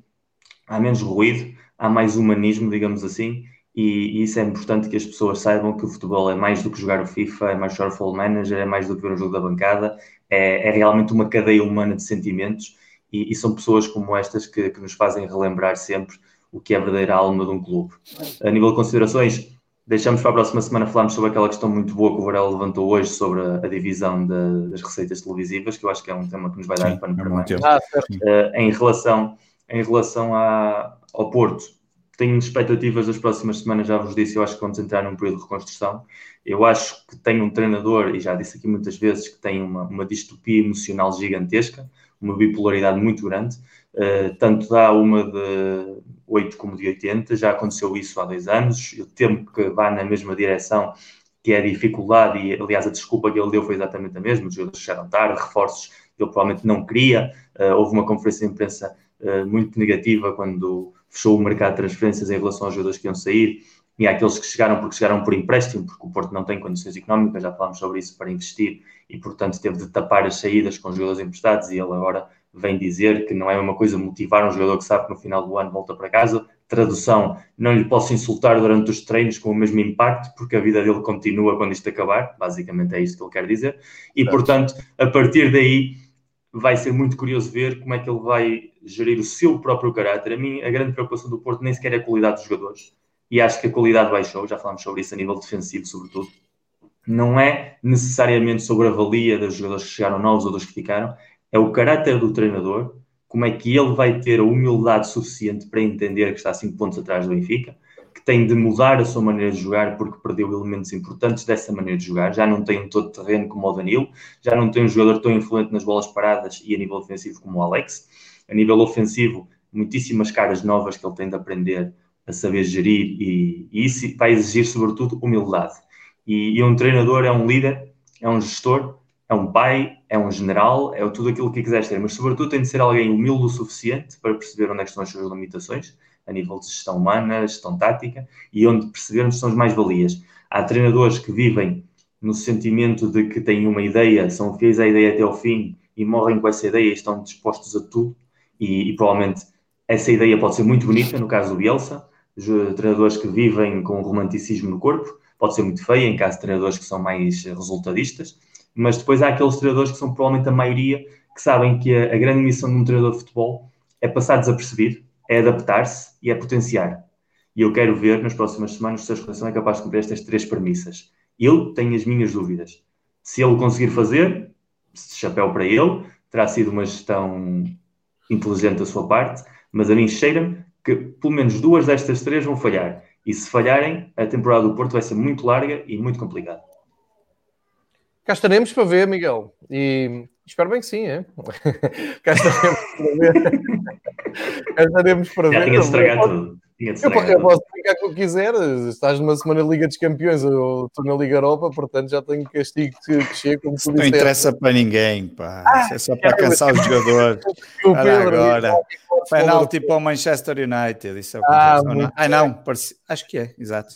há menos ruído, há mais humanismo, digamos assim, e, isso é importante que as pessoas saibam que o futebol é mais do que jogar o FIFA, é mais jogar o Futebol Manager, é mais do que ver um jogo da bancada, é, é realmente uma cadeia humana de sentimentos e, e são pessoas como estas que, que, nos fazem relembrar sempre o que é a verdadeira alma de um clube. A nível de considerações, Deixamos para a próxima semana falarmos sobre aquela questão muito boa que o Varela levantou hoje sobre a, a divisão de, das receitas televisivas, que eu acho que é um tema que nos vai dar pano para mais. Ah, uh, em relação, em relação a, ao Porto, tenho expectativas das próximas semanas, já vos disse, eu acho que vamos entrar num período de reconstrução. Eu acho que tem um treinador, e já disse aqui muitas vezes, que tem uma, uma distopia emocional gigantesca, uma bipolaridade muito grande. Uh, tanto dá uma de 8 como de 80, já aconteceu isso há dois anos. Eu temo que vá na mesma direção, que é a dificuldade, e aliás a desculpa que ele deu foi exatamente a mesma: os jogadores chegaram tarde, reforços ele provavelmente não queria. Uh, houve uma conferência de imprensa uh, muito negativa quando fechou o mercado de transferências em relação aos jogadores que iam sair e àqueles que chegaram porque chegaram por empréstimo, porque o Porto não tem condições económicas, já falámos sobre isso, para investir e, portanto, teve de tapar as saídas com os jogadores emprestados e ele agora vem dizer que não é uma coisa motivar um jogador que sabe que no final do ano volta para casa. Tradução, não lhe posso insultar durante os treinos com o mesmo impacto, porque a vida dele continua quando isto acabar. Basicamente é isso que ele quer dizer. E, portanto, a partir daí vai ser muito curioso ver como é que ele vai gerir o seu próprio caráter. A mim, a grande preocupação do Porto nem sequer é a qualidade dos jogadores. E acho que a qualidade baixou, já falámos sobre isso a nível defensivo, sobretudo. Não é necessariamente sobre a valia dos jogadores que chegaram novos ou dos que ficaram, é o caráter do treinador, como é que ele vai ter a humildade suficiente para entender que está a 5 pontos atrás do Benfica, que tem de mudar a sua maneira de jogar porque perdeu elementos importantes dessa maneira de jogar. Já não tem um todo terreno como o Danilo, já não tem um jogador tão influente nas bolas paradas e a nível ofensivo como o Alex. A nível ofensivo, muitíssimas caras novas que ele tem de aprender a saber gerir e, e isso vai exigir, sobretudo, humildade. E, e um treinador é um líder, é um gestor é um pai, é um general, é tudo aquilo que quiseres ser, mas sobretudo tem de ser alguém humilde o suficiente para perceber onde é estão as suas limitações, a nível de gestão humana, gestão tática, e onde percebermos são as mais-valias. Há treinadores que vivem no sentimento de que têm uma ideia, são fiéis à ideia até ao fim e morrem com essa ideia e estão dispostos a tudo, e, e provavelmente essa ideia pode ser muito bonita, no caso do Bielsa, treinadores que vivem com romanticismo no corpo, pode ser muito feia, em caso de treinadores que são mais resultadistas, mas depois há aqueles treinadores que são provavelmente a maioria que sabem que a, a grande missão de um treinador de futebol é passar desapercebido, é adaptar-se e é potenciar. E eu quero ver nas próximas semanas se a Seleção é capaz de cumprir estas três premissas. Eu tenho as minhas dúvidas. Se ele conseguir fazer, chapéu para ele, terá sido uma gestão inteligente da sua parte, mas a mim cheira-me que pelo menos duas destas três vão falhar. E se falharem, a temporada do Porto vai ser muito larga e muito complicada. Cá estaremos para ver, Miguel. E espero bem que sim, é? *laughs* Cá estaremos para ver. *laughs* Cá estaremos para Já ver. tinha estragado tudo. Eu, eu posso brincar com o que quiser. Estás numa semana de Liga dos Campeões, eu estou na Liga Europa, portanto já tenho castigo que, chega. Como tu não interessa para ninguém, pá. Ah, é só para cansar os *laughs* jogadores. Olha agora. Penalti para o Manchester United. Isso é o que ah, ah, não, parece... acho que é, exato.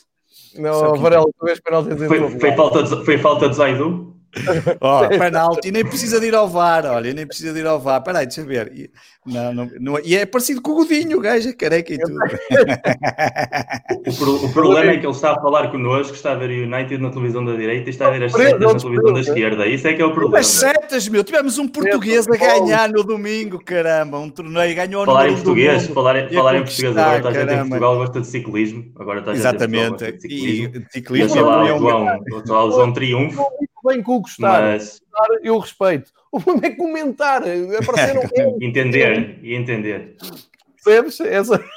Não, Varela, tu vês penalti foi, foi, falta de, foi falta de Zaidu? *laughs* oh, penalti, nem precisa de ir ao VAR, olha, nem precisa de ir ao VAR. Peraí, deixa eu ver. Não, não, não, e é parecido com o Godinho, o gajo é careca e tudo. o, pro, o, problema é que ele está a falar connosco, está a ver o United na televisão da direita e está a ver as setas na televisão da esquerda. Isso é que é o problema. As setas, meu, tivemos um português a ganhar no domingo, caramba, um torneio, ganhou falar em português, falar, em, falar em português agora, está a gente em Portugal gosta de ciclismo, agora está a gente Exatamente. em Portugal de ciclismo. E ciclismo. lá, o João, o João Triunfo bem com o gostar. Mas... Eu respeito. O problema é comentar. Apareceram... *laughs* entender e entender. Percebes? Essa... *laughs*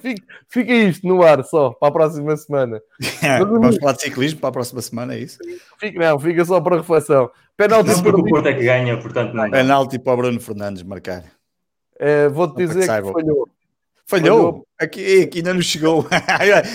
Fica, fica isto no ar só para a próxima semana. *laughs* Vamos falar de ciclismo para a próxima semana, é isso? Fica, não, fica só para reflexão. Penalti não, porque o Porto é que ganha, portanto não. Penalti para o Bruno Fernandes marcar. É, Vou-te dizer que, que falhou. Falhou? falhou. Aqui, aqui ainda não chegou.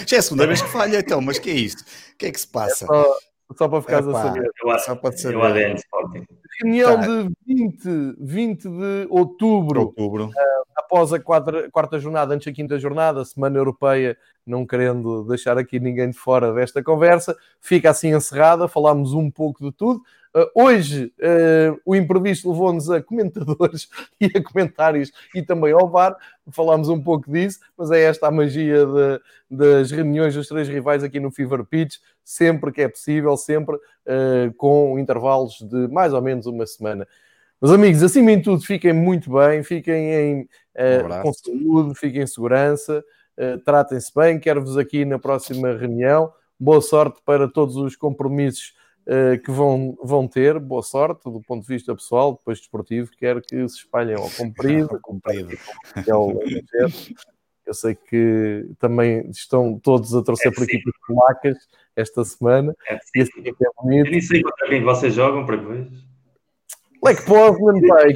Já é a segunda vez que falha, então, mas que é isto? O que é que se passa? É só, só para ficares a saber. Eu, só para saber. Eu ADN Sporting. Reunião tá. de 20, 20 de outubro. outubro. Uh, após a quarta, quarta jornada, antes da quinta jornada, Semana Europeia, não querendo deixar aqui ninguém de fora desta conversa, fica assim encerrada. Falámos um pouco de tudo. Uh, hoje uh, o imprevisto levou-nos a comentadores *laughs* e a comentários e também ao VAR. Falámos um pouco disso, mas é esta a magia de, das reuniões dos três rivais aqui no Fever Pitch, sempre que é possível, sempre uh, com intervalos de mais ou menos uma semana. Meus amigos, acima de tudo, fiquem muito bem, fiquem em, um com saúde, fiquem em segurança, tratem-se bem. Quero-vos aqui na próxima reunião boa sorte para todos os compromissos que vão, vão ter, boa sorte do ponto de vista pessoal, depois desportivo, quer que se espalhem ao comprido, *laughs* ao comprido. Que é o, eu sei que também estão todos a torcer é por equipas polacas esta semana. É e assim é bonito. Eu nem sei contra quem vocês jogam para depois. Like Poznan, *laughs* pai.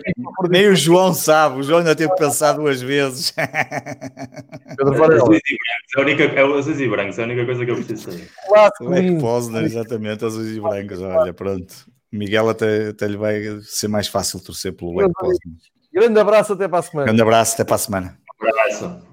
Nem o João sabe, o João ainda teve que pensar duas vezes. É a única, é azuis e brancos, é a única coisa que eu preciso saber. Like Poznan, exatamente, azuis e brancos. Olha, pronto. Miguel até, até lhe vai ser mais fácil torcer pelo Lech Poznan. Grande abraço, até para a semana. Grande abraço, até para a semana. Um abraço.